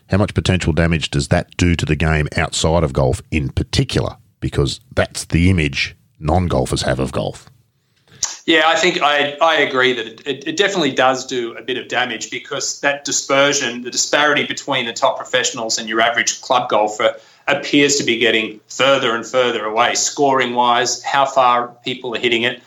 How much potential damage does that do to the game outside of golf in particular? Because that's the image non golfers have of golf. Yeah, I think I, I agree that it, it, definitely does do a bit of damage because that dispersion, the disparity between the top professionals and your average club golfer appears to be getting further and further away, scoring wise, how far people are hitting it.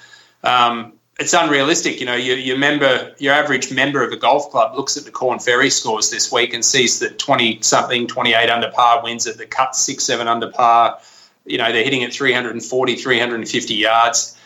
Um, it's unrealistic. You know, your, your member, your average member of a golf club looks at the Corn Ferry scores this week and sees that 20 something, 28 under par wins at the cut, six, seven under par. You know, they're hitting at 340, 350 yards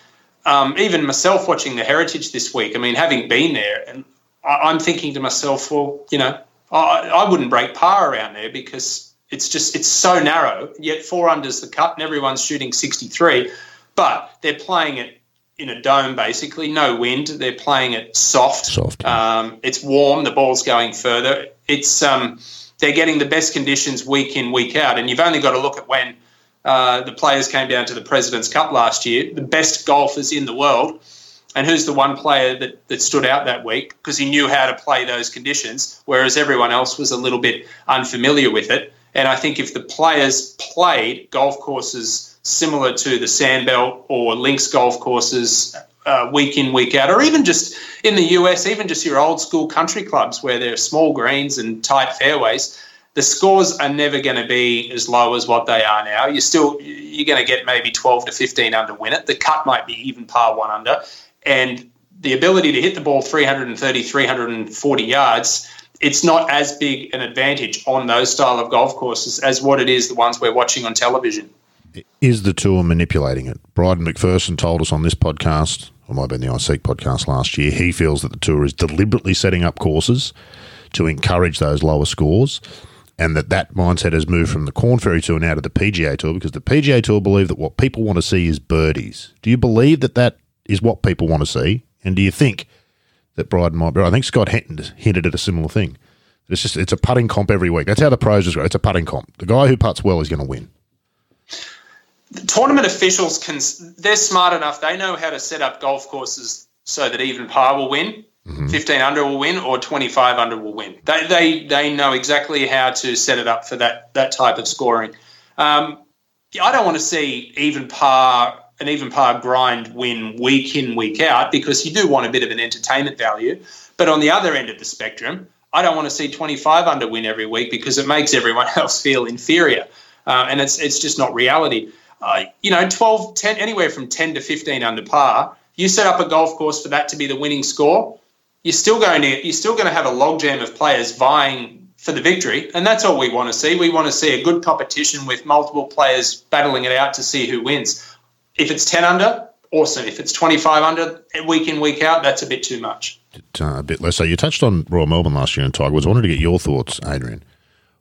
um, even myself watching the Heritage this week, I mean, having been there, and I, am thinking to myself, well, you know, I, I wouldn't break par around there because it's just it's so narrow. Yet four unders the cut, and everyone's shooting 63, but they're playing it in a dome basically, no wind. They're playing it soft. Soft. Um, it's warm. The ball's going further. It's um, they're getting the best conditions week in week out, and you've only got to look at when uh, the players came down to the President's Cup last year, the best golfers in the world. And who's the one player that, that stood out that week because he knew how to play those conditions, whereas everyone else was a little bit unfamiliar with it. And I think if the players played golf courses similar to the Sandbelt or links golf courses uh, week in, week out, or even just in the US, even just your old school country clubs where there are small greens and tight fairways, the scores are never going to be as low as what they are now. You're still you're going to get maybe 12 to 15 under win it. The cut might be even par one under, and the ability to hit the ball 330, 340 yards. It's not as big an advantage on those style of golf courses as what it is the ones we're watching on television. Is the tour manipulating it? Bryden Macpherson told us on this podcast, or might have been the iSeek podcast last year, he feels that the tour is deliberately setting up courses to encourage those lower scores and that that mindset has moved from the Corn Ferry Tour now to the PGA Tour because the PGA Tour believe that what people want to see is birdies. Do you believe that that is what people want to see? And do you think that Bryden might be? I think Scott Hinton hinted at a similar thing. It's just it's a putting comp every week. That's how the pros just go. It's a putting comp. The guy who puts well is going to win. The tournament officials can they're smart enough. They know how to set up golf courses so that even par will win. Mm-hmm. 15 under will win or 25 under will win. They, they, they know exactly how to set it up for that, that type of scoring. Um, I don't want to see even par an even par grind win week in week out because you do want a bit of an entertainment value. But on the other end of the spectrum, I don't want to see 25 under win every week because it makes everyone else feel inferior, uh, and it's it's just not reality. Uh, you know, 12, 10, anywhere from 10 to 15 under par. You set up a golf course for that to be the winning score you're still going to you're still going to have a logjam of players vying for the victory, and that's all we want to see. We want to see a good competition with multiple players battling it out to see who wins. If it's ten under, awesome. If it's twenty five under, week in week out, that's a bit too much. Uh, a bit less. So you touched on Royal Melbourne last year and Tiger Woods. I wanted to get your thoughts, Adrian.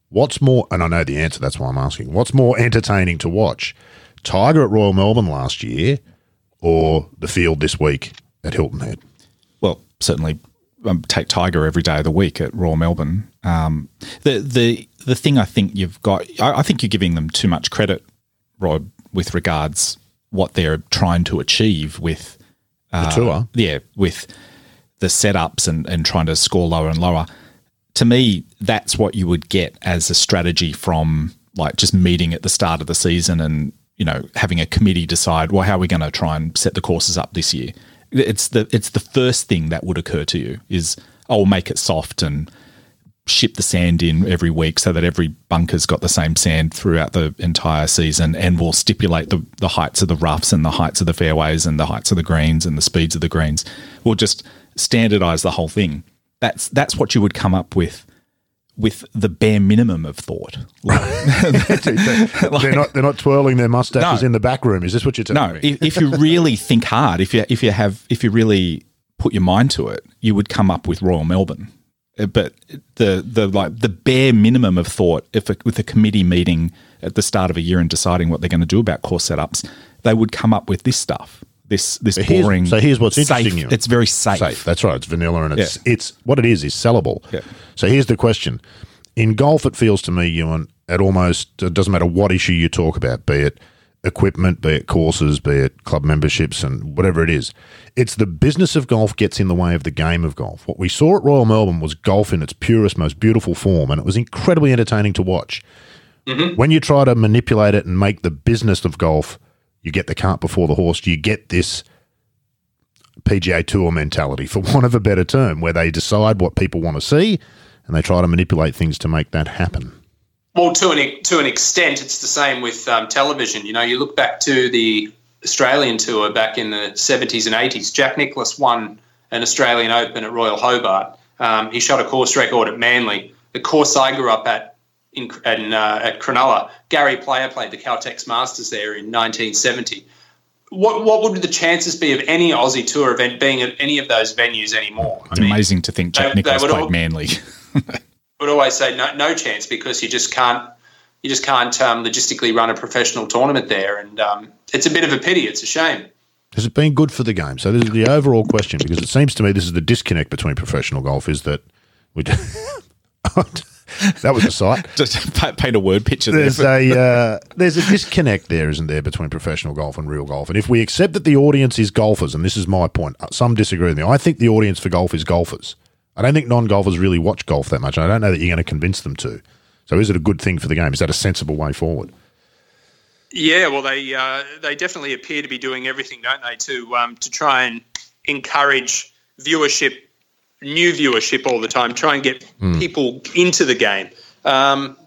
What's more, and I know the answer. That's why I'm asking. What's more entertaining to watch, Tiger at Royal Melbourne last year, or the field this week at Hilton Head? Well, certainly um, take Tiger every day of the week at Royal Melbourne. Um, the the the thing I think you've got, I, I, think you're giving them too much credit, Rod, with regards what they're trying to achieve with uh, the tour. Yeah, with the setups and and trying to score lower and lower. To me, that's what you would get as a strategy from like just meeting at the start of the season and you know having a committee decide well how are we going to try and set the courses up this year it's the it's the first thing that would occur to you is oh make it soft and ship the sand in every week so that every bunker's got the same sand throughout the entire season and we'll stipulate the, the heights of the roughs and the heights of the fairways and the heights of the greens and the speeds of the greens. We'll just standardize the whole thing. That's that's what you would come up with with the bare minimum of thought. Like, they're not they're not twirling their mustaches no, in the back room. Is this what you're telling no, me? if, if you really think hard, if you if you have if you really put your mind to it, you would come up with Royal Melbourne. Uh, but the the like the bare minimum of thought, if a, with a committee meeting at the start of a year and deciding what they're going to do about course setups, they would come up with this stuff this this so boring. So here's what's safe, interesting. You. It's very safe. Safe. That's right. It's vanilla, and it's yeah. it's what it is is sellable. Yeah. So here's the question: In golf, it feels to me, Ewan, it almost it doesn't matter what issue you talk about, be it equipment, be it courses, be it club memberships, and whatever it is. It's the business of golf gets in the way of the game of golf. What we saw at Royal Melbourne was golf in its purest, most beautiful form, and it was incredibly entertaining to watch. Mm-hmm. When you try to manipulate it and make the business of golf you get the cart before the horse. You get this PGA Tour mentality, for want of a better term, where they decide what people want to see and they try to manipulate things to make that happen. Well, to an to an extent, it's the same with um, television. You know, you look back to the Australian tour back in the seventies and eighties. Jack Nicklaus won an Australian Open at Royal Hobart. Um, he shot a course record at Manly. The course I grew up at in, in uh, at Cronulla, Gary Player played the Caltex Masters there in 1970. What what would the chances be of any Aussie Tour event being at any of those venues anymore? It's I mean, amazing to think Jack they, Nicklaus they played all, Manly. would always say no, no chance because you just can't you just can't um, logistically run a professional tournament there, and um, it's a bit of a pity. It's a shame. Has it been good for the game? So this is the overall question because it seems to me this is the disconnect between professional golf is that we. that was a sight. Just paint a word picture. There's there. a uh, there's a disconnect there, isn't there, between professional golf and real golf? And if we accept that the audience is golfers, and this is my point, uh, some disagree with me. I think the audience for golf is golfers. I don't think non-golfers really watch golf that much. I don't know that you're going to convince them to. So, is it a good thing for the game? Is that a sensible way forward? Yeah, well, they uh, they definitely appear to be doing everything, don't they, to um, to try and encourage viewership new viewership all the time, try and get mm. people into the game. Um,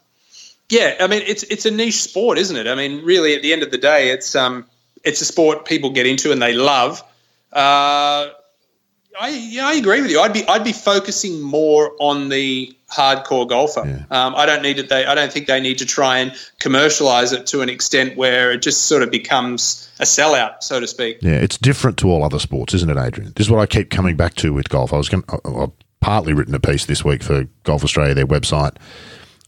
yeah, I mean it's it's a niche sport, isn't it? I mean, really, at the end of the day, it's um it's a sport people get into and they love. Uh, I yeah, I agree with you. I'd be I'd be focusing more on the hardcore golfer. Yeah. Um, I don't need it. They I don't think they need to try and commercialize it to an extent where it just sort of becomes a sellout, so to speak. Yeah, it's different to all other sports, isn't it, Adrian? This is what I keep coming back to with golf. I was going. I've partly written a piece this week for Golf Australia, their website.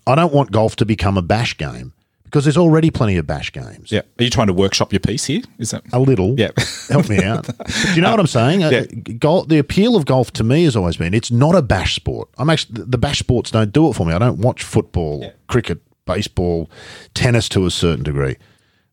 I don't want golf to become a bash game because there's already plenty of bash games. Yeah. Are you trying to workshop your piece here? Is that a little? Yeah. Help me out. Do you know what I'm saying? Uh, yeah. golf, the appeal of golf to me has always been it's not a bash sport. I'm actually the bash sports don't do it for me. I don't watch football, yeah. cricket, baseball, tennis to a certain degree.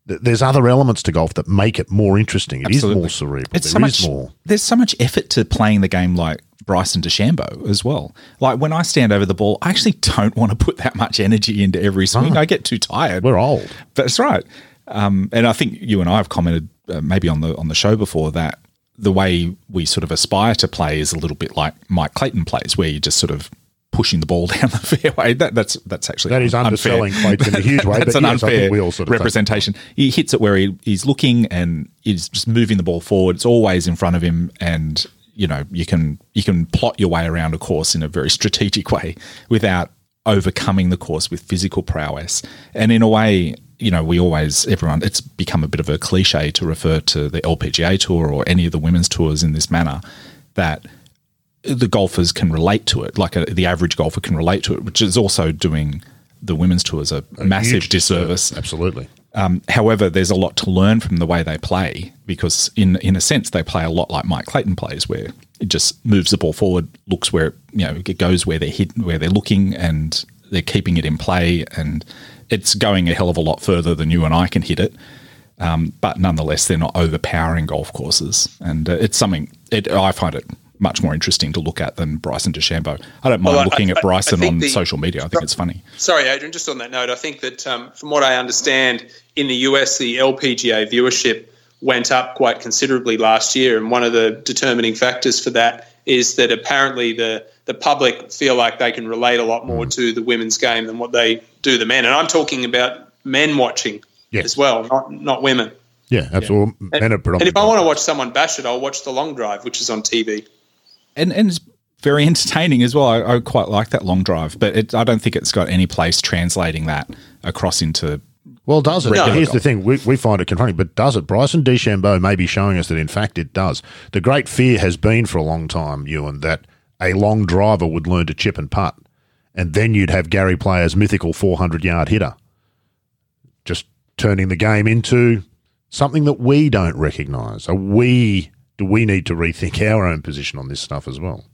There's other elements to golf that make it more interesting. It Absolutely. is more cerebral. It's there so much, more. There's so much effort to playing the game like Bryson DeChambeau as well. Like when I stand over the ball, I actually don't want to put that much energy into every swing. Oh. I get too tired. We're old. That's right. Um, and I think you and I have commented uh, maybe on the on the show before that the way we sort of aspire to play is a little bit like Mike Clayton plays, where you're just sort of pushing the ball down the fairway. That, that's that's actually that is underselling Clayton in a huge way. that's an yes, unfair sort of representation. He hits it where he, he's looking and he's just moving the ball forward. It's always in front of him, and you know you can you can plot your way around a course in a very strategic way without overcoming the course with physical prowess. And in a way, you know, we always everyone it's become a bit of a cliche to refer to the LPGA tour or any of the women's tours in this manner that the golfers can relate to it, like a, the average golfer can relate to it, which is also doing the women's tours a, a massive disservice. Absolutely. Um, however, there's a lot to learn from the way they play because, in in a sense, they play a lot like Mike Clayton plays, where it just moves the ball forward, looks where you know it goes where they're hit, where they're looking, and they're keeping it in play, and it's going a hell of a lot further than you and I can hit it. Um, but nonetheless, they're not overpowering golf courses, and uh, it's something. It, I find it much more interesting to look at than Bryson DeChambeau. I don't mind well, looking I, at Bryson on the, social media. I think it's funny. Sorry, Adrian. Just on that note, I think that um, from what I understand, in the US, the LPGA viewership went up quite considerably last year, and one of the determining factors for that is that apparently the the public feel like they can relate a lot more mm. to the women's game than what they do the men. And I'm talking about men watching yes. as well, not not women. Yeah, absolutely. Yeah. And, and, if I want to watch someone bash it, I'll watch the long drive, which is on TV and and it's very entertaining as well. I, I quite like that long drive, but it, I don't think it's got any place translating that across into. Well, does it? No. Here's the thing: we, we find it confronting, but does it? Bryson DeChambeau may be showing us that in fact it does. The great fear has been for a long time, Ewan, that a long driver would learn to chip and putt, and then you'd have Gary Player's mythical 400 yard hitter, just turning the game into something that we don't recognise. A we do we need to rethink our own position on this stuff as well?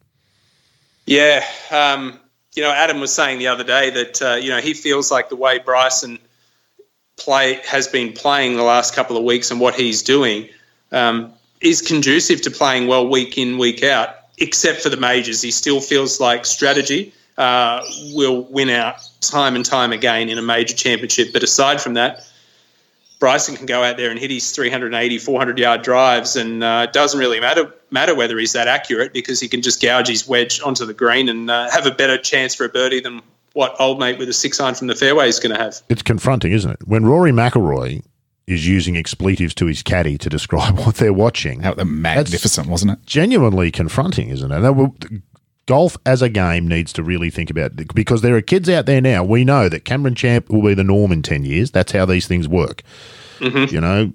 Yeah, um, you know, Adam was saying the other day that uh, you know he feels like the way Bryson play has been playing the last couple of weeks and what he's doing um, is conducive to playing well week in week out. Except for the majors, he still feels like strategy uh, will win out time and time again in a major championship. But aside from that, Bryson can go out there and hit his 380, 400 yard drives, and uh, it doesn't really matter matter whether he's that accurate because he can just gouge his wedge onto the green and uh, have a better chance for a birdie than what old mate with a six iron from the fairway is going to have. It's confronting, isn't it? When Rory McIlroy is using expletives to his caddy to describe what they're watching. How magnificent, wasn't it? Genuinely confronting, isn't it? Golf as a game needs to really think about because there are kids out there now. We know that Cameron Champ will be the norm in ten years. That's how these things work. Mm-hmm. You know,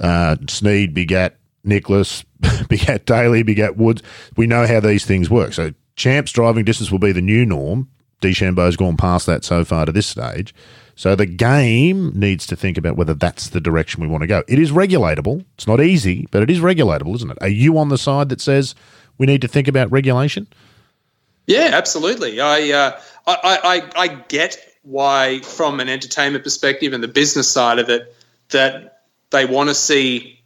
uh, Snead begat Nicklaus, begat Daly, begat Woods. We know how these things work. So Champ's driving distance will be the new norm. DeChambeau's gone past that so far to this stage. So the game needs to think about whether that's the direction we want to go. It is regulatable. It's not easy, but it is regulatable, isn't it? Are you on the side that says we need to think about regulation? Yeah, absolutely. I, uh, I, I, I get why, from an entertainment perspective and the business side of it, that they want to see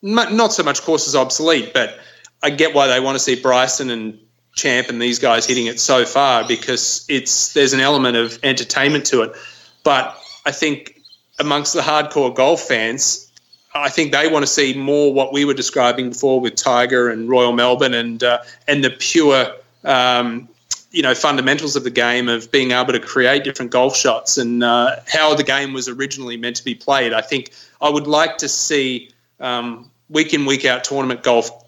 not so much courses obsolete, but I get why they want to see Bryson and Champ and these guys hitting it so far because it's there's an element of entertainment to it. But I think amongst the hardcore golf fans, I think they want to see more what we were describing before with Tiger and Royal Melbourne and uh, and the pure um, you know fundamentals of the game of being able to create different golf shots and uh, how the game was originally meant to be played. I think I would like to see um, week in week out tournament golf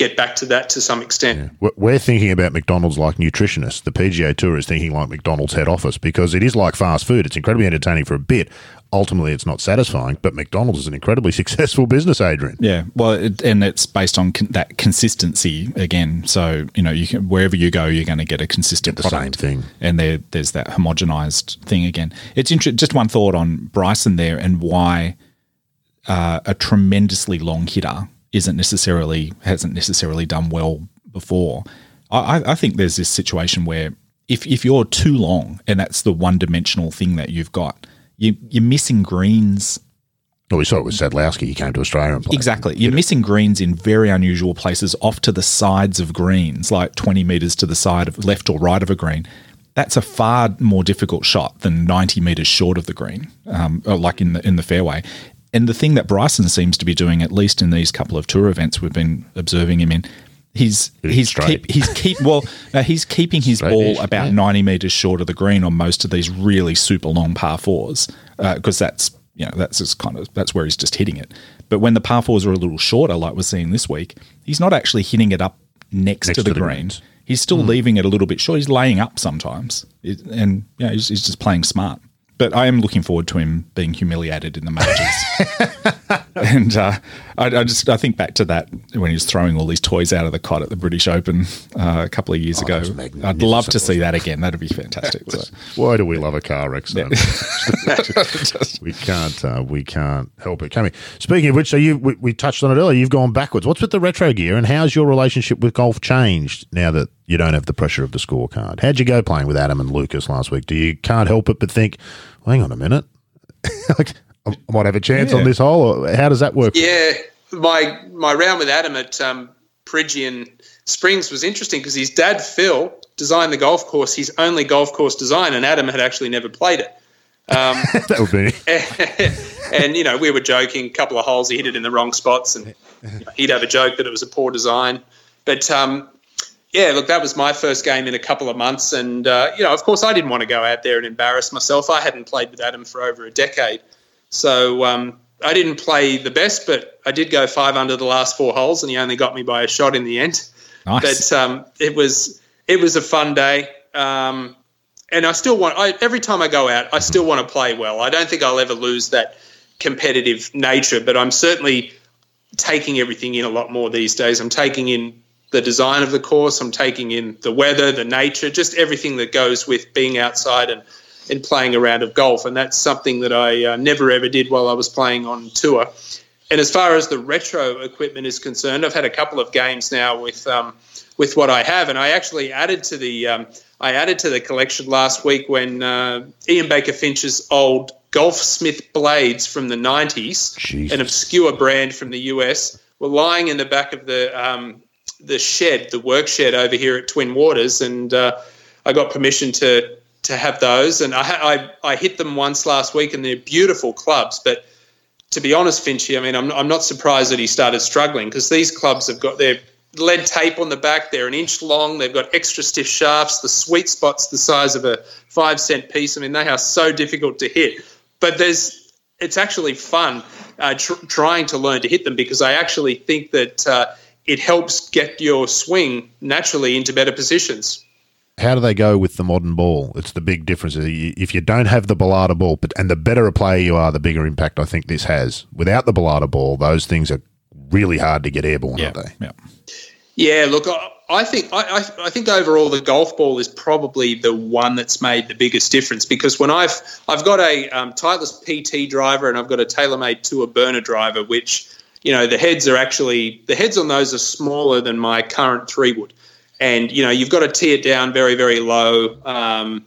get back to that to some extent. Yeah. We're thinking about McDonald's like nutritionists. The PGA Tour is thinking like McDonald's head office because it is like fast food. It's incredibly entertaining for a bit. Ultimately, it's not satisfying, but McDonald's is an incredibly successful business, Adrian. Yeah, well, it, and it's based on con- that consistency again. So you know, you can wherever you go, you're going to get a consistent the product. same thing, and there, there's that homogenized thing again. It's interesting. Just one thought on Bryson there and why uh, a tremendously long hitter isn't necessarily hasn't necessarily done well before. I, I think there's this situation where if if you're too long and that's the one dimensional thing that you've got, you, you're missing greens. Well, we saw it with Sadlowski. He came to Australia and played. Exactly. You're missing greens in very unusual places, off to the sides of greens, like 20 metres to the side of left or right of a green. That's a far more difficult shot than 90 metres short of the green, um, like in the in the fairway and the thing that Bryson seems to be doing, at least in these couple of tour events we've been observing him in, he's he's keep, he's keep well he's keeping his ball about yeah. ninety meters short of the green on most of these really super long par fours because uh, that's you know that's just kind of that's where he's just hitting it. But when the par fours are a little shorter, like we're seeing this week, he's not actually hitting it up next, next to the, to the green. He's still mm. leaving it a little bit short. He's laying up sometimes, it, and yeah, he's, he's just playing smart but I am looking forward to him being humiliated in the majors. and uh, I, I, just I think back to that when he was throwing all these toys out of the cot at the British Open uh, a couple of years oh, ago. I'd love to see that again. That'd be fantastic. so. Why do we love a car wreck? we can't uh, we can't help it. Coming. Speaking of which, so you we, we touched on it earlier. You've gone backwards. What's with the retro gear, and how's your relationship with golf changed now that you don't have the pressure of the scorecard? How'd you go playing with Adam and Lucas last week? Do you can't help it but think? hang on a minute. like, I might have a chance yeah. on this hole. Or how does that work? Yeah, my my round with Adam at um, Peregian Springs was interesting because his dad Phil designed the golf course, his only golf course design, and Adam had actually never played it. Um, that would be. And, and, you know, we were joking. A couple of holes, he hit it in the wrong spots, and he'd have a joke that it was a poor design. But um, yeah, look, that was my first game in a couple of months, and uh, you know, of course, I didn't want to go out there and embarrass myself. I hadn't played with Adam for over a decade, so um, I didn't play the best, but I did go five under the last four holes, and he only got me by a shot in the end. Nice. But um, it was it was a fun day, um, and I still want. I, every time I go out, I still want to play well. I don't think I'll ever lose that competitive nature, but I'm certainly taking everything in a lot more these days. I'm taking in the design of the course. I'm taking in the weather, the nature, just everything that goes with being outside and, and playing a round of golf. And that's something that I uh, never ever did while I was playing on tour. And as far as the retro equipment is concerned, I've had a couple of games now with um, with what I have, and I actually added to the um, I added to the collection last week when uh, Ian Baker Finch's old Golfsmith blades from the 90s, Jesus. an obscure brand from the US, were lying in the back of the um, the shed, the work shed over here at Twin Waters, and uh, I got permission to to have those. And I, I I hit them once last week, and they're beautiful clubs, but to be honest, Finchy, I mean, I'm, I'm not surprised that he started struggling because these clubs have got their lead tape on the back. They're an inch long. They've got extra stiff shafts. The sweet spot's the size of a five cent piece. I mean, they are so difficult to hit. But there's, it's actually fun uh, tr- trying to learn to hit them because I actually think that uh, it helps get your swing naturally into better positions. How do they go with the modern ball? It's the big difference. If you don't have the Balata ball, but and the better a player you are, the bigger impact I think this has. Without the Balata ball, those things are really hard to get airborne, yeah, aren't they? Yeah. Yeah, look, I think I, I, think overall the golf ball is probably the one that's made the biggest difference because when I've I've got a um, Titleist PT driver and I've got a TaylorMade Tour burner driver, which you know the heads are actually the heads on those are smaller than my current three wood, and you know you've got to tee it down very very low. Um,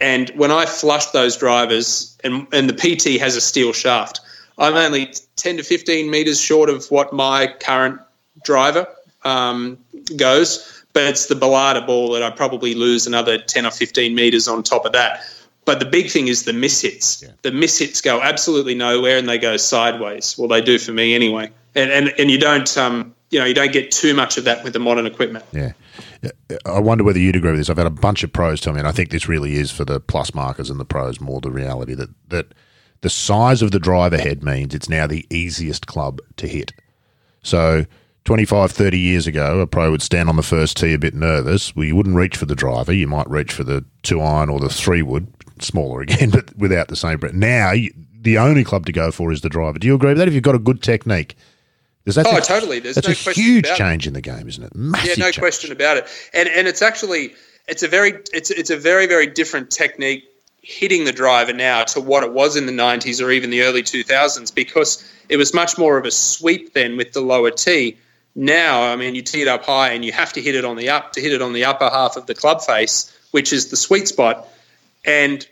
and when I flushed those drivers, and and the PT has a steel shaft, I'm only ten to fifteen meters short of what my current driver um, goes. But it's the Balata ball that I probably lose another 10 or 15 metres on top of that. But the big thing is the miss hits. Yeah. The miss hits go absolutely nowhere and they go sideways. Well, they do for me anyway. And and, and you don't um, you know you don't get too much of that with the modern equipment. Yeah. I wonder whether you'd agree with this. I've had a bunch of pros tell me, and I think this really is for the plus markers and the pros more the reality that that the size of the driver head means it's now the easiest club to hit. So 25, 30 years ago, a pro would stand on the first tee a bit nervous. Well, you wouldn't reach for the driver. You might reach for the two iron or the three wood, smaller again, but without the same. But now, the only club to go for is the driver. Do you agree with that? If you've got a good technique, that's oh, a, totally. There's that's no a huge change it. in the game, isn't it? Massive yeah, no change. question about it. And and it's actually it's a very it's it's a very very different technique hitting the driver now to what it was in the 90s or even the early 2000s because it was much more of a sweep then with the lower tee now, I mean, you tee it up high and you have to hit it on the up to hit it on the upper half of the club face, which is the sweet spot. And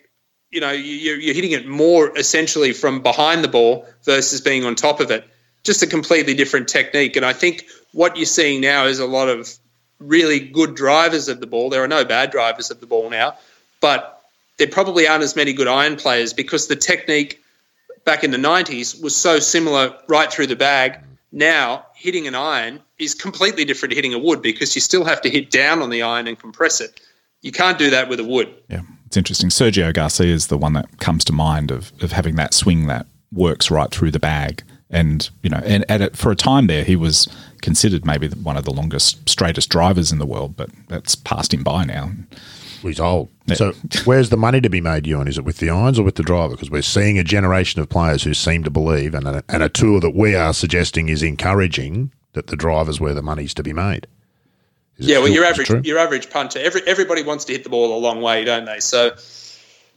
you know, you're, hitting it more essentially from behind the ball versus being on top of it. Just a completely different technique. And I think what you're seeing now is a lot of really good drivers of the ball. There are no bad drivers of the ball now, but there probably aren't as many good iron players because the technique back in the 90s was so similar right through the bag now, hitting an iron is completely different to hitting a wood because you still have to hit down on the iron and compress it. You can't do that with a wood. Yeah, it's interesting. Sergio Garcia is the one that comes to mind of, of having that swing that works right through the bag. And, you know, and at it, for a time there, he was considered maybe one of the longest, straightest drivers in the world, but that's passed him by now he's old. Yeah. So where's the money to be made, Ewan? Is it with the irons or with the driver? Because we're seeing a generation of players who seem to believe, and a, and a tour that we are suggesting is encouraging that the driver's where the money's to be made. Is yeah, well, your average your average punter, every, everybody wants to hit the ball a long way, don't they? So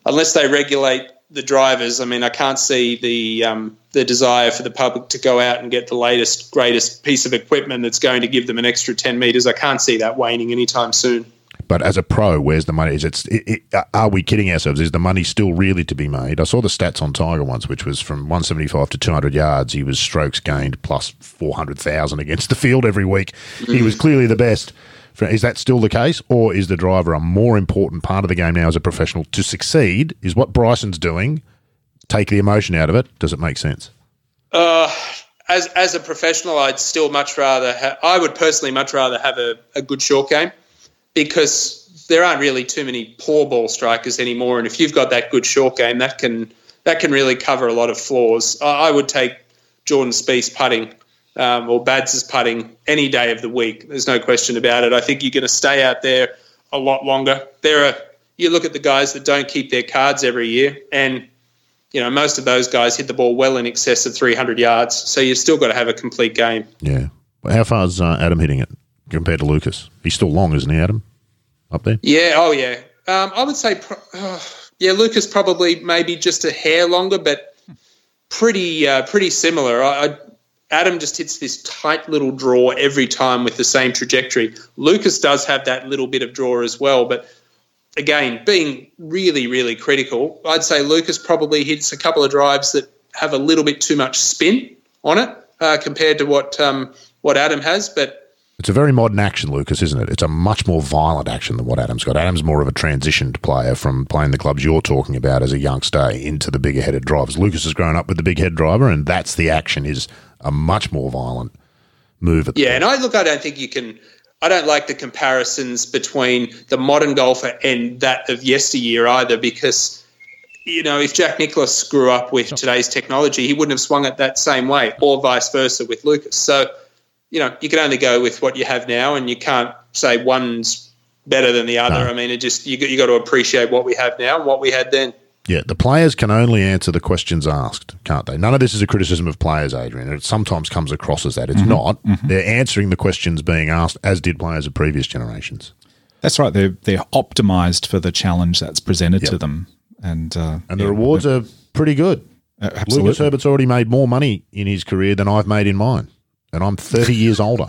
unless they regulate the drivers, I mean, I can't see the um, the desire for the public to go out and get the latest, greatest piece of equipment that's going to give them an extra ten meters. I can't see that waning anytime soon. But as a pro, where's the money? Is it, it, it, are we kidding ourselves? Is the money still really to be made? I saw the stats on Tiger once, which was from 175 to 200 yards. He was strokes gained plus 400,000 against the field every week. Mm. He was clearly the best. Is that still the case, or is the driver a more important part of the game now as a professional to succeed? Is what Bryson's doing take the emotion out of it? Does it make sense? Uh, as as a professional, I'd still much rather. Ha- I would personally much rather have a, a good short game because there aren't really too many poor ball strikers anymore. And if you've got that good short game, that can that can really cover a lot of flaws. I would take Jordan Spieth putting um, or Bads' is putting any day of the week. There's no question about it. I think you're going to stay out there a lot longer. There are you look at the guys that don't keep their cards every year, and you know most of those guys hit the ball well in excess of 300 yards. So you've still got to have a complete game. Yeah. How far is uh, Adam hitting it? compared to Lucas. He's still long, isn't he, Adam? Up there? Yeah. Oh, yeah. Um, I would say, uh, yeah, Lucas probably maybe just a hair longer, but pretty uh, pretty similar. I, I, Adam just hits this tight little draw every time with the same trajectory. Lucas does have that little bit of draw as well, but again, being really, really critical, I'd say Lucas probably hits a couple of drives that have a little bit too much spin on it uh, compared to what um, what Adam has. But It's a very modern action, Lucas, isn't it? It's a much more violent action than what Adam's got. Adam's more of a transitioned player from playing the clubs you're talking about as a youngster into the bigger headed drivers. Lucas has grown up with the big head driver, and that's the action is a much more violent move. At yeah, and I look, I don't think you can. I don't like the comparisons between the modern golfer and that of yesteryear either, because you know if Jack Nicklaus grew up with today's technology, he wouldn't have swung it that same way, or vice versa with Lucas. So you know, you can only go with what you have now, and you can't say one's better than the other. No. I mean, it just you you got to appreciate what we have now and what we had then. Yeah, the players can only answer the questions asked, can't they? None of this is a criticism of players, Adrian. It sometimes comes across as that. It's mm-hmm. not. Mm-hmm. They're answering the questions being asked, as did players of previous generations. That's right. They're they're optimized for the challenge that's presented yep. to them, and uh, and the yeah, rewards are pretty good. Uh, absolutely. Lucas Herbert's already made more money in his career than I've made in mine and I'm 30 years older.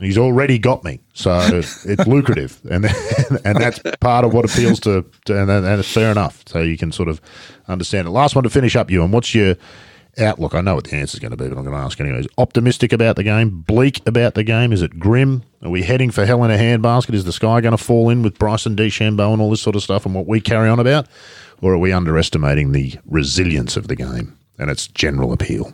He's already got me, so it's lucrative, and and that's part of what appeals to, to and, and it's fair enough. So you can sort of understand it. Last one to finish up, you and what's your outlook? I know what the answer is going to be, but I'm going to ask anyways. Optimistic about the game, bleak about the game. Is it grim? Are we heading for hell in a handbasket? Is the sky going to fall in with Bryson DeChambeau and all this sort of stuff and what we carry on about, or are we underestimating the resilience of the game and its general appeal?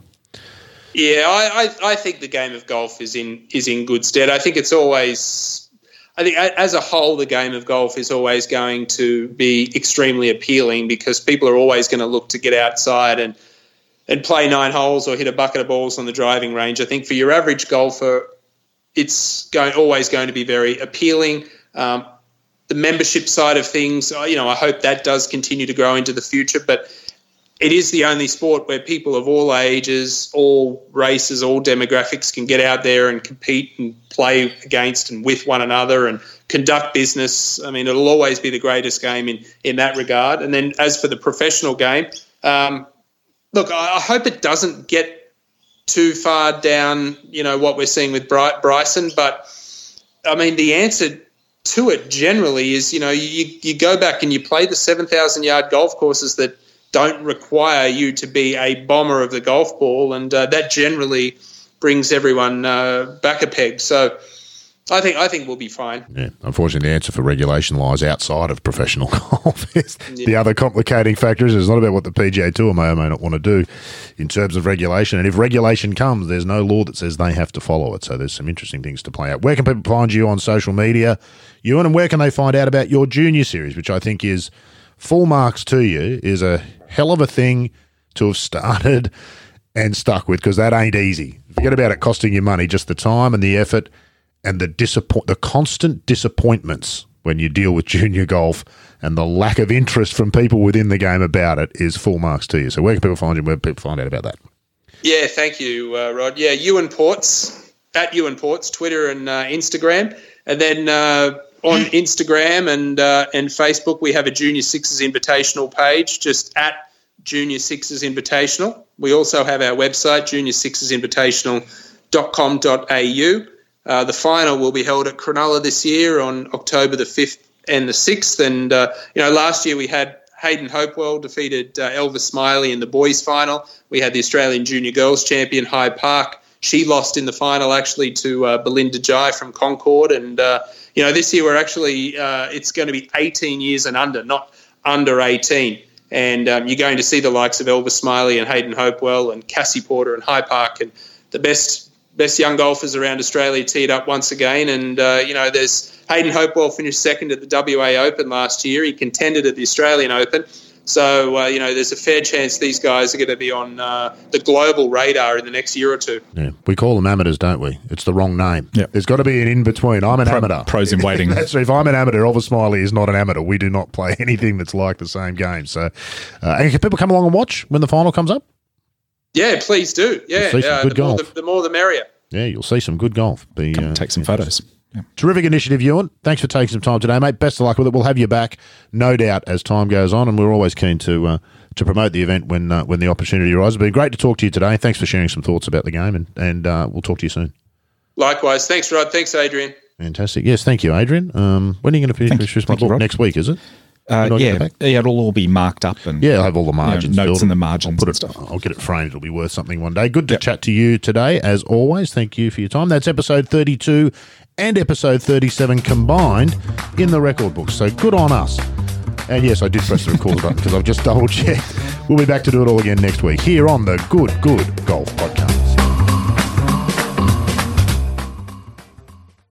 Yeah, I, I, I, think the game of golf is in is in good stead. I think it's always, I think as a whole, the game of golf is always going to be extremely appealing because people are always going to look to get outside and and play nine holes or hit a bucket of balls on the driving range. I think for your average golfer, it's going always going to be very appealing. Um, the membership side of things, you know, I hope that does continue to grow into the future, but it is the only sport where people of all ages, all races, all demographics can get out there and compete and play against and with one another and conduct business. I mean, it'll always be the greatest game in, in that regard. And then as for the professional game, um, look, I hope it doesn't get too far down, you know, what we're seeing with Bryson. But I mean, the answer to it generally is, you know, you, you go back and you play the 7,000 yard golf courses that – don't require you to be a bomber of the golf ball, and uh, that generally brings everyone uh, back a peg. So. I think I think we'll be fine. Yeah, unfortunately, the answer for regulation lies outside of professional golf. yeah. The other complicating factor is it's not about what the PGA Tour may or may not want to do in terms of regulation. And if regulation comes, there's no law that says they have to follow it. So there's some interesting things to play out. Where can people find you on social media, Ewan, and where can they find out about your junior series, which I think is full marks to you, is a hell of a thing to have started and stuck with because that ain't easy. Forget about it costing you money, just the time and the effort and the disappoint the constant disappointments when you deal with junior golf and the lack of interest from people within the game about it is full marks to you. So where can people find you? Where people find out about that? Yeah, thank you, uh, Rod. Yeah, Ewan Ports at Ewan Ports, Twitter and uh, Instagram, and then uh, on Instagram and uh, and Facebook, we have a Junior Sixes Invitational page, just at Junior Sixes Invitational. We also have our website, juniorsixesinvitational.com.au. Uh, the final will be held at Cronulla this year on October the 5th and the 6th. And, uh, you know, last year we had Hayden Hopewell defeated uh, Elvis Smylie in the boys' final. We had the Australian Junior Girls Champion, Hyde Park. She lost in the final actually to uh, Belinda Jai from Concord. And, uh, you know, this year we're actually, uh, it's going to be 18 years and under, not under 18. And um, you're going to see the likes of Elvis Smylie and Hayden Hopewell and Cassie Porter and Hyde Park and the best best young golfers around Australia teed up once again. And, uh, you know, there's Hayden Hopewell finished second at the WA Open last year. He contended at the Australian Open. So, uh, you know, there's a fair chance these guys are going to be on uh, the global radar in the next year or two. Yeah, we call them amateurs, don't we? It's the wrong name. Yep. There's got to be an in between. I'm an Pro, amateur. Pros in waiting. so if I'm an amateur, Elvis Smylie is not an amateur. We do not play anything that's like the same game. So, uh, and can people come along and watch when the final comes up? Yeah, please do. Yeah, uh, the, more the, the, more the merrier. Yeah, you'll see some good golf. Be, uh, take some photos. Yeah. Terrific initiative, Ewan. Thanks for taking some time today, mate. Best of luck with it. We'll have you back, no doubt, as time goes on, and we're always keen to uh, to promote the event when uh, when the opportunity arises. It's been great to talk to you today. Thanks for sharing some thoughts about the game, and and uh, we'll talk to you soon. Likewise. Thanks, Rod. Thanks, Adrian. Fantastic. Yes, thank you, Adrian. Um, when are you going to finish, my book? Next week, is it? Uh, When I get yeah, it back? yeah, it'll all be marked up and Yeah, I'll have all the margins. notes filled. and the margins I'll put and it, stuff. I'll get it framed. It'll be worth something one day. Good to Yep. chat to you today, as always. Thank you for your time. That's episode 32 and episode 37 combined in the record books. So good on us. And yes, I did press the record button because I've just double checked. We'll be back to do it all again next week here on the Good Good Golf Podcast.